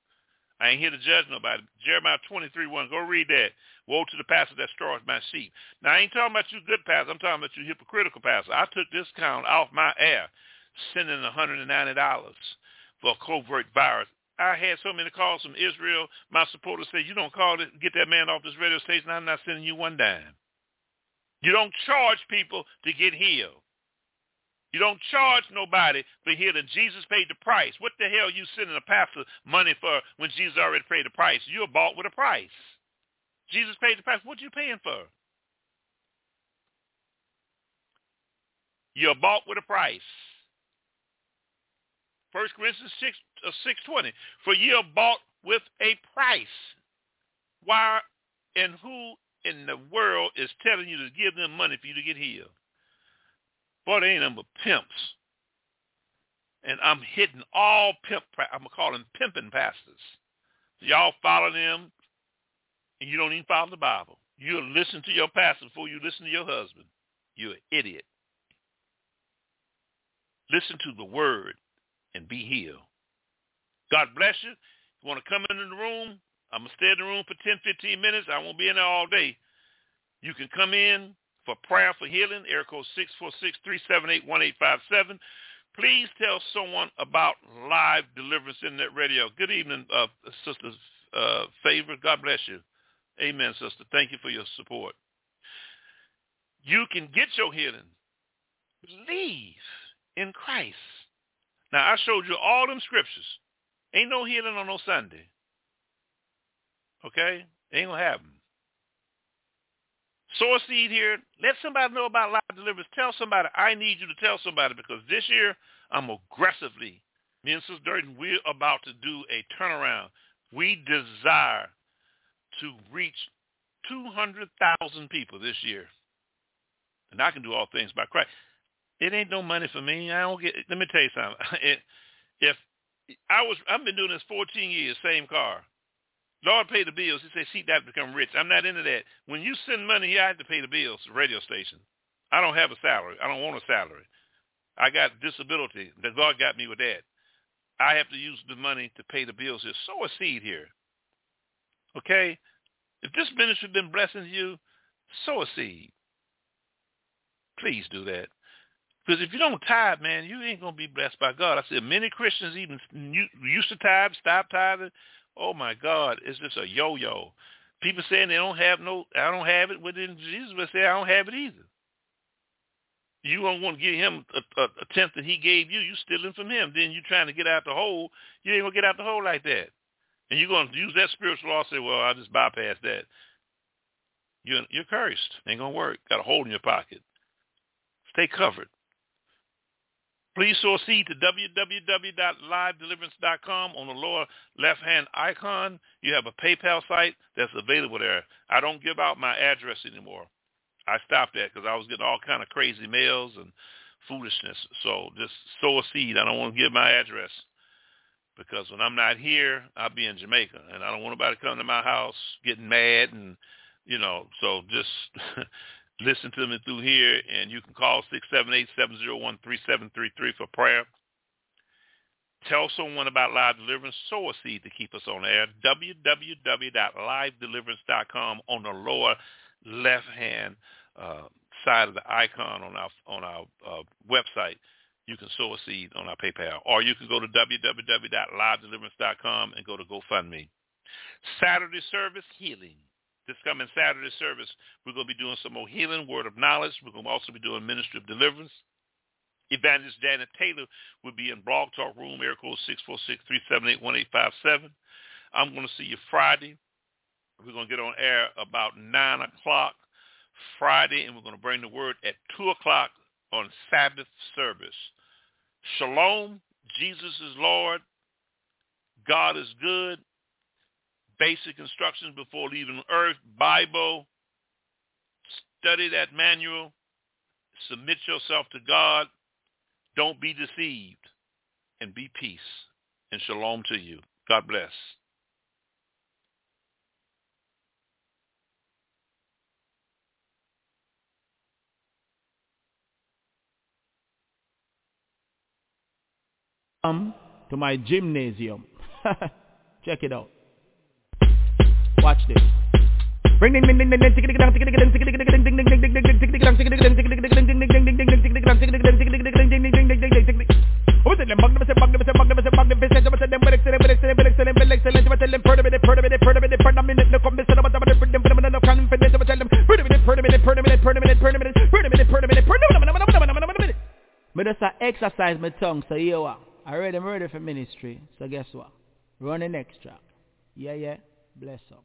I ain't here to judge nobody. Jeremiah 23, 1. Go read that. Woe to the pastor that stores my sheep. Now, I ain't talking about you good pastor. I'm talking about you hypocritical pastor. I took this count off my air, sending $190 for a COVID virus. I had so many calls from Israel. My supporters say, you don't call it, get that man off this radio station. I'm not sending you one dime. You don't charge people to get healed. You don't charge nobody for healing. Jesus paid the price. What the hell you sending a pastor money for when Jesus already paid the price? You're bought with a price. Jesus paid the price. What you paying for? You're bought with a price. First Corinthians 6, uh, 6.20. For ye are bought with a price. Why and who in the world is telling you to give them money for you to get healed. Boy, they ain't number pimps. And I'm hitting all pimp, I'm going to call them pimping pastors. Y'all follow them, and you don't even follow the Bible. You'll listen to your pastor before you listen to your husband. You're an idiot. Listen to the word and be healed. God bless you. You want to come into the room? I'm going to stay in the room for 10, 15 minutes. I won't be in there all day. You can come in for prayer for healing, air code 646-378-1857. Please tell someone about live deliverance internet radio. Good evening, uh, Sister uh, Favor. God bless you. Amen, sister. Thank you for your support. You can get your healing. Believe in Christ. Now, I showed you all them scriptures. Ain't no healing on no Sunday. Okay? Ain't going to happen. Sow a seed here. Let somebody know about live deliverance. Tell somebody. I need you to tell somebody because this year I'm aggressively, me and Sister Durden, we're about to do a turnaround. We desire to reach 200,000 people this year. And I can do all things by Christ. It ain't no money for me. I don't get. Let me tell you something. if I was, I've been doing this 14 years, same car. Lord pay the bills. He said, seek that to become rich. I'm not into that. When you send money here, I have to pay the bills, the radio station. I don't have a salary. I don't want a salary. I got disability. The God got me with that. I have to use the money to pay the bills here. Sow a seed here. Okay? If this ministry has been blessing you, sow a seed. Please do that. Because if you don't tithe, man, you ain't going to be blessed by God. I said many Christians even used to tithe, stop tithing. Oh, my God, it's just a yo-yo. People saying they don't have no, I don't have it. Within Jesus would say, I don't have it either. You don't want to give him a, a, a tenth that he gave you. You stealing from him. Then you trying to get out the hole. You ain't to get out the hole like that. And you're going to use that spiritual law and say, well, I'll just bypass that. You're, you're cursed. Ain't to work. Got a hole in your pocket. Stay covered. Please seed to www.livedeliverance.com. On the lower left-hand icon, you have a PayPal site that's available there. I don't give out my address anymore. I stopped that because I was getting all kind of crazy mails and foolishness. So just sow a seed. I don't want to give my address because when I'm not here, I'll be in Jamaica, and I don't want nobody coming to my house getting mad and you know. So just listen to me through here, and you can call six seven eight seven zero one three seven three three for prayer. Tell someone about Live Deliverance. Sow a seed to keep us on air. www.livedeliverance.com on the lower left-hand uh, side of the icon on our on our uh, website you can sow a seed on our PayPal. Or you can go to www.livedeliverance.com and go to GoFundMe. Saturday service, healing. This coming Saturday service, we're going to be doing some more healing, word of knowledge. We're going to also be doing ministry of deliverance. Evangelist Janet Taylor will be in Blog Talk Room, air code 646-378-1857. I'm going to see you Friday. We're going to get on air about 9 o'clock Friday, and we're going to bring the word at 2 o'clock on Sabbath service. Shalom, Jesus is Lord, God is good, basic instructions before leaving earth, Bible, study that manual, submit yourself to God, don't be deceived, and be peace. And shalom to you. God bless. Come to my gymnasium. Check it out. Watch this. Me just exercise my tongue, so you are. I read I'm ready for ministry. So guess what? Run the next track. Yeah, yeah. Bless up.